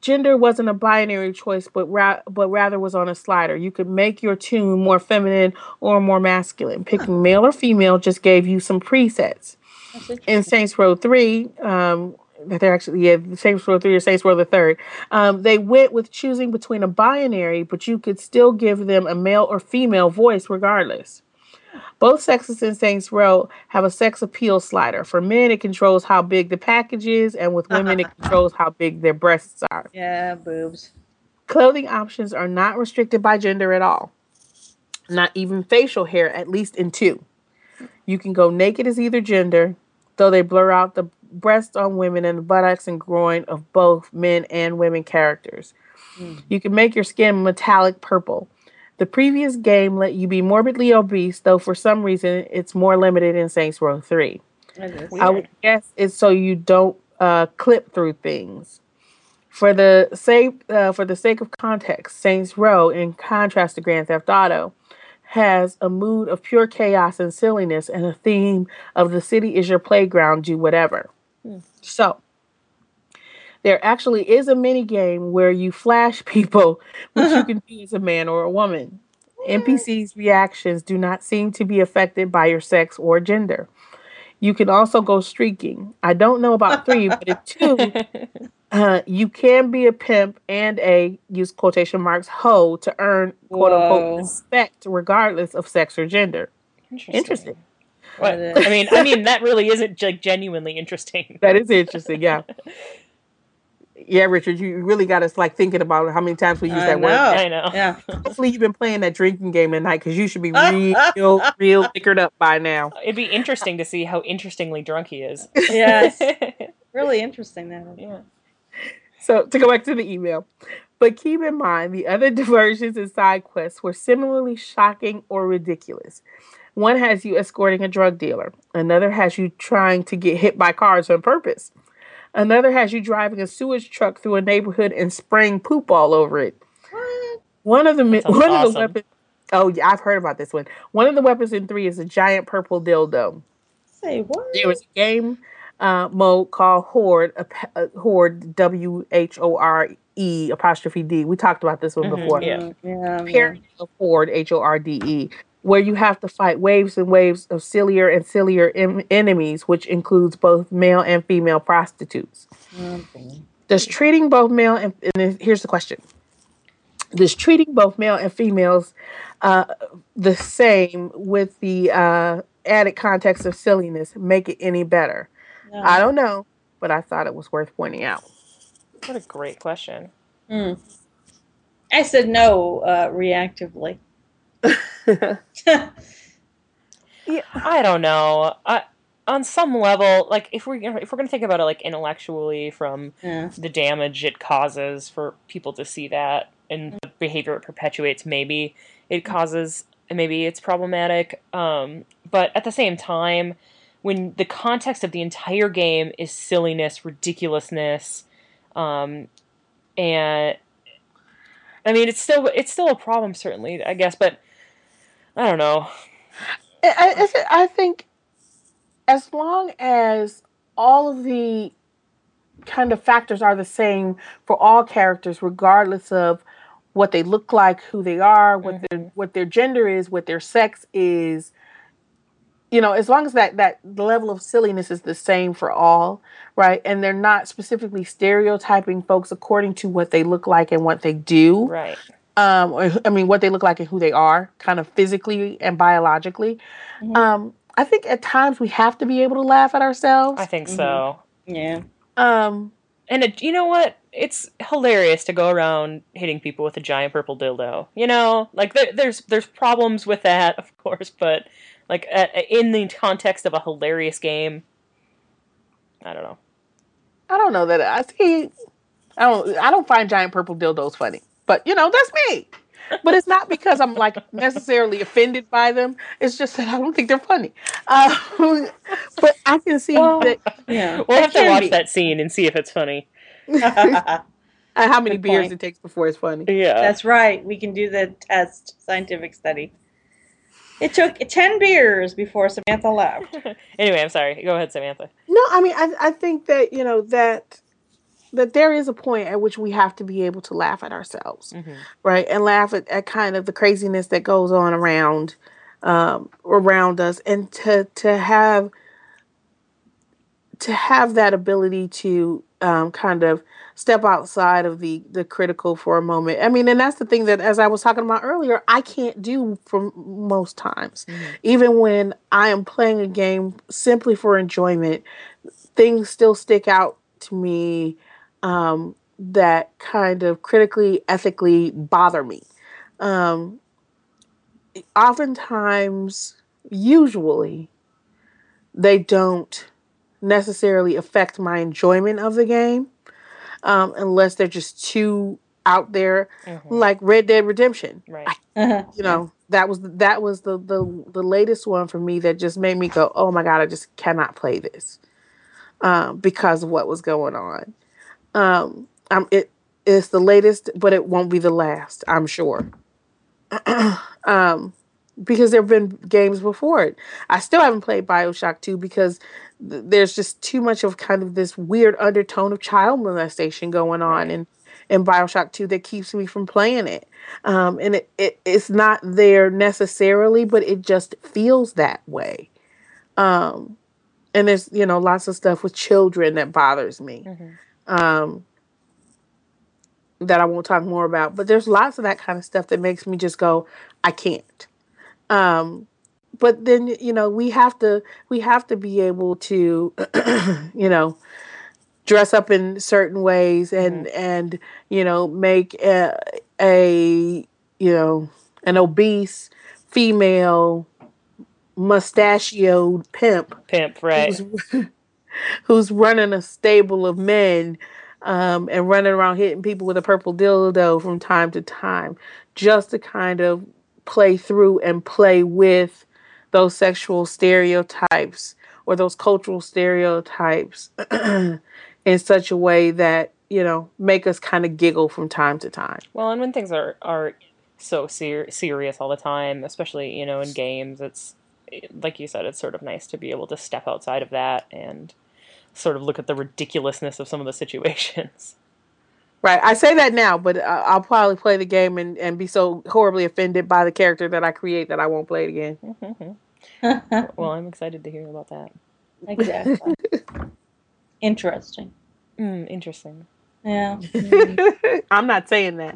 gender wasn't a binary choice, but ra- but rather was on a slider. You could make your tune more feminine or more masculine. Picking male or female just gave you some presets. In. Saints Row 3, um, that they're actually yeah, Saints Row 3 or Saints Row the third. Um, they went with choosing between a binary, but you could still give them a male or female voice regardless. Both sexes in Saints Row have a sex appeal slider. For men, it controls how big the package is, and with women, it controls how big their breasts are. Yeah, boobs. Clothing options are not restricted by gender at all, not even facial hair, at least in two. You can go naked as either gender, though they blur out the breasts on women and the buttocks and groin of both men and women characters. You can make your skin metallic purple. The previous game let you be morbidly obese, though for some reason it's more limited in Saints Row 3. I would guess it's so you don't uh, clip through things. For the sake uh, for the sake of context, Saints Row, in contrast to Grand Theft Auto, has a mood of pure chaos and silliness and a theme of the city is your playground, do whatever. So there actually is a mini game where you flash people, which you can do as a man or a woman. NPCs' reactions do not seem to be affected by your sex or gender. You can also go streaking. I don't know about three, but in two, uh, you can be a pimp and a use quotation marks hoe to earn quote Whoa. unquote respect, regardless of sex or gender. Interesting. Interesting. What? That is. Uh, I mean, I mean that really isn't like genuinely interesting. That is interesting. Yeah. Yeah, Richard, you really got us like thinking about how many times we use I that word. I know. Yeah. Hopefully, you've been playing that drinking game at night because you should be real, real liquored up by now. It'd be interesting to see how interestingly drunk he is. Yes. Really interesting that. is. yeah. So to go back to the email, But keep in mind, the other diversions and side quests were similarly shocking or ridiculous. One has you escorting a drug dealer, another has you trying to get hit by cars on purpose, another has you driving a sewage truck through a neighborhood and spraying poop all over it. One of the one awesome. of the weapons. Oh, yeah, I've heard about this one. One of the weapons in three is a giant purple dildo. Say what? There was a game uh, mode called Horde, a, p- a Horde W H O R E apostrophe D. We talked about this one Mhm, before. yeah. Mm, yeah, yeah. Of Horde H O R D E, where you have to fight waves and waves of sillier and sillier em- enemies, which includes both male and female prostitutes. Okay. Does treating both male and, and then here's the question: Does treating both male and females uh, the same with the uh, added context of silliness make it any better? No. I don't know, but I thought it was worth pointing out. What a great question. Mm. I said no uh, reactively. I don't know. I, on some level, like if we're if we're gonna think about it like intellectually from yeah. the damage it causes for people to see that and the behavior it perpetuates, maybe it causes maybe it's problematic. Um, but at the same time, when the context of the entire game is silliness, ridiculousness, um, and I mean it's still it's still a problem certainly, I guess, but I don't know. I, I, I think as long as all of the kind of factors are the same for all characters, regardless of what they look like, who they are, what their mm-hmm. what their gender is, what their sex is, you know, as long as that that level of silliness is the same for all, right? And they're not specifically stereotyping folks according to what they look like and what they do Right. Um or i mean what they look like and who they are kind of physically and biologically Mhm. um i think at times we have to be able to laugh at ourselves I think so. Yeah. um And it, you know what? It's hilarious to go around hitting people with a giant purple dildo. You know, like there, there's there's problems with that, of course, but like uh, in the context of a hilarious game, I don't know. i don't know that i see i don't i don't find giant purple dildos funny but you know that's me but it's not because i'm like necessarily offended by them it's just that i don't think they're funny um, but i can see Well, that Yeah. We'll have to watch be. that scene and see if it's funny. uh, how many Good beers point. it takes before it's funny Yeah. That's right. We can do the test scientific study. It took 10 beers before Samantha left. anyway, I'm sorry. Go ahead, Samantha. No, I mean, I, I think that you know that that there is a point at which we have to be able to laugh at ourselves, Mhm. right, and laugh at, at kind of the craziness that goes on around um, around us, and to to have to have that ability to um, kind of step outside of the the critical for a moment. I mean, and that's the thing that, as I was talking about earlier, I can't do for most times. Even when I am playing a game simply for enjoyment, things still stick out to me um, that kind of critically, ethically bother me. Um, oftentimes, usually, they don't necessarily affect my enjoyment of the game um, unless they're just too out there, Mhm. like Red Dead Redemption. Right. Uh-huh. You know, that was that was the the the latest one for me that just made me go, oh my god, I just cannot play this um, because of what was going on. Um, um, it is the latest, but it won't be the last. I'm sure. um, because there have been games before it. I still haven't played Bioshock 2 because th- there's just too much of kind of this weird undertone of child molestation going on in, in Bioshock 2 that keeps me from playing it. Um, and it, it it's not there necessarily, but it just feels that way. Um, and there's, you know, lots of stuff with children that bothers me Mhm. Um, that I won't talk more about. But there's lots of that kind of stuff that makes me just go, I can't. Um, but then you know we have to we have to be able to, you know, dress up in certain ways and and you know make a, a you know an obese female mustachioed pimp Pimp, right. who's, who's running a stable of men um, and running around hitting people with a purple dildo from time to time, just to kind of play through and play with those sexual stereotypes or those cultural stereotypes in such a way that you know make us kind of giggle from time to time. Well, and when things are are so ser- serious all the time, especially you know in games, it's like you said, it's sort of nice to be able to step outside of that and sort of look at the ridiculousness of some of the situations. Right. I say that now, but I'll probably play the game and, and be so horribly offended by the character that I create that I won't play it again. Mm-hmm. well, I'm excited to hear about that. Exactly. Interesting. Mm, interesting. Yeah. I'm not saying that.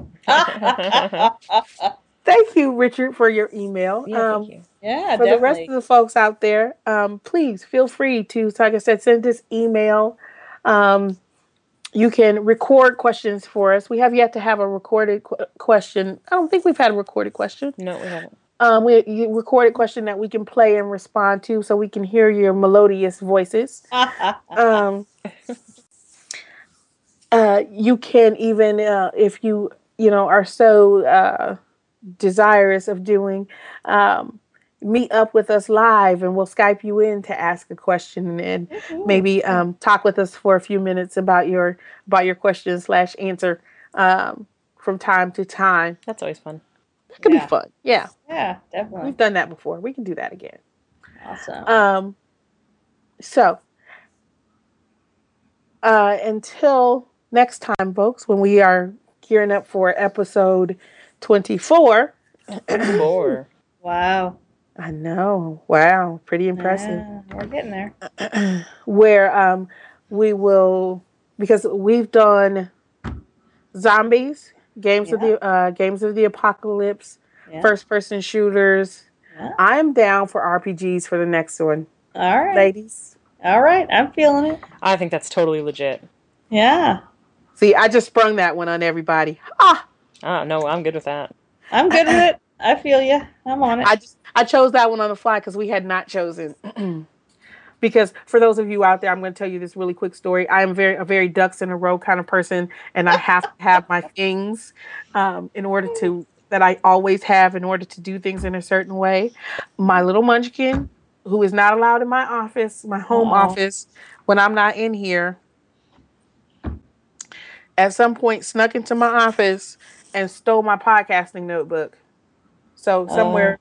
Thank you, Richard, for your email. Yeah, um, you. Yeah, for definitely. the rest of the folks out there, um, please feel free to, like I said, send us email. Um, you can record questions for us. We have yet to have a recorded qu- question. I don't think we've had a recorded question. No, we haven't. Um, we a recorded question that we can play and respond to, so we can hear your melodious voices. Um, uh, you can even, uh, if you you know are so uh, desirous of doing, um, meet up with us live, and we'll Skype you in to ask a question and maybe um, talk with us for a few minutes about your about your question slash answer um, from time to time. That's always fun. That could Yeah. be fun. Yeah, yeah, definitely. we've done that before. We can do that again. Awesome. Um, so uh, until next time, folks, when we are gearing up for episode twenty-four. Four. wow. I know. Wow, pretty impressive. Yeah, we're getting there. Where um, we will because we've done zombies, games of the uh, games of the apocalypse, Yeah. first-person shooters. Yeah. I'm down for RPGs for the next one, All right. ladies. All right. I'm feeling it. I think that's totally legit. Yeah. See, I just sprung that one on everybody. Ah, Ah, no, I'm good with that. I'm good with it. I feel you. I'm on it. I just I chose that one on the fly because we had not chosen. because for those of you out there, I'm going to tell you this really quick story. I am very a very ducks in a row kind of person, and I have to have my things um, in order to that I always have in order to do things in a certain way. My little munchkin, who is not allowed in my office, my home Aw. office, when I'm not in here, at some point snuck into my office and stole my podcasting notebook. So somewhere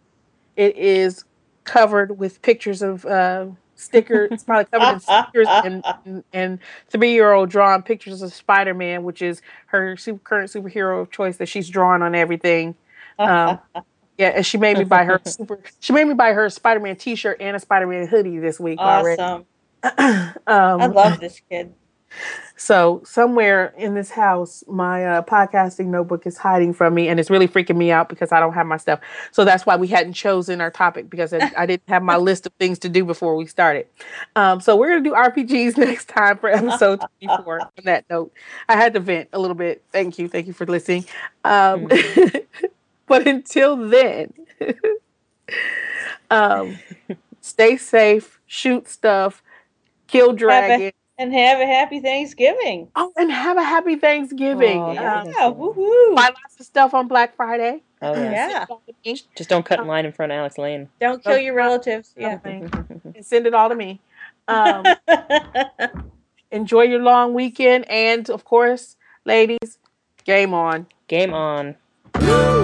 it is covered with pictures of uh, stickers. It's probably covered in stickers and, and, and three-year-old drawn pictures of Spider-Man, which is her super, current superhero of choice that she's drawn on everything. Um, yeah, and she made me buy her super. She made me buy her Spider-Man T-shirt and a Spider-Man hoodie this week already. awesome. Um, I love this kid. So somewhere in this house, my uh, podcasting notebook is hiding from me, and it's really freaking me out because I don't have my stuff. So that's why we hadn't chosen our topic because I, I didn't have my list of things to do before we started. Um, so we're gonna do RPGs next time for episode twenty four. on that note, I had to vent a little bit. Thank you, thank you for listening. Um, but until then, um, stay safe, shoot stuff, kill dragon. And have a happy Thanksgiving. Oh, and have a happy Thanksgiving. Oh, Um, yeah. Yeah, woohoo. buy lots of stuff on Black Friday. Oh, yeah. Yeah. Just don't cut in line in front of Alex Layne. Don't kill your relatives. Yeah. And send it all to me. Um, enjoy your long weekend. And of course, ladies, game on. Game on. Woo.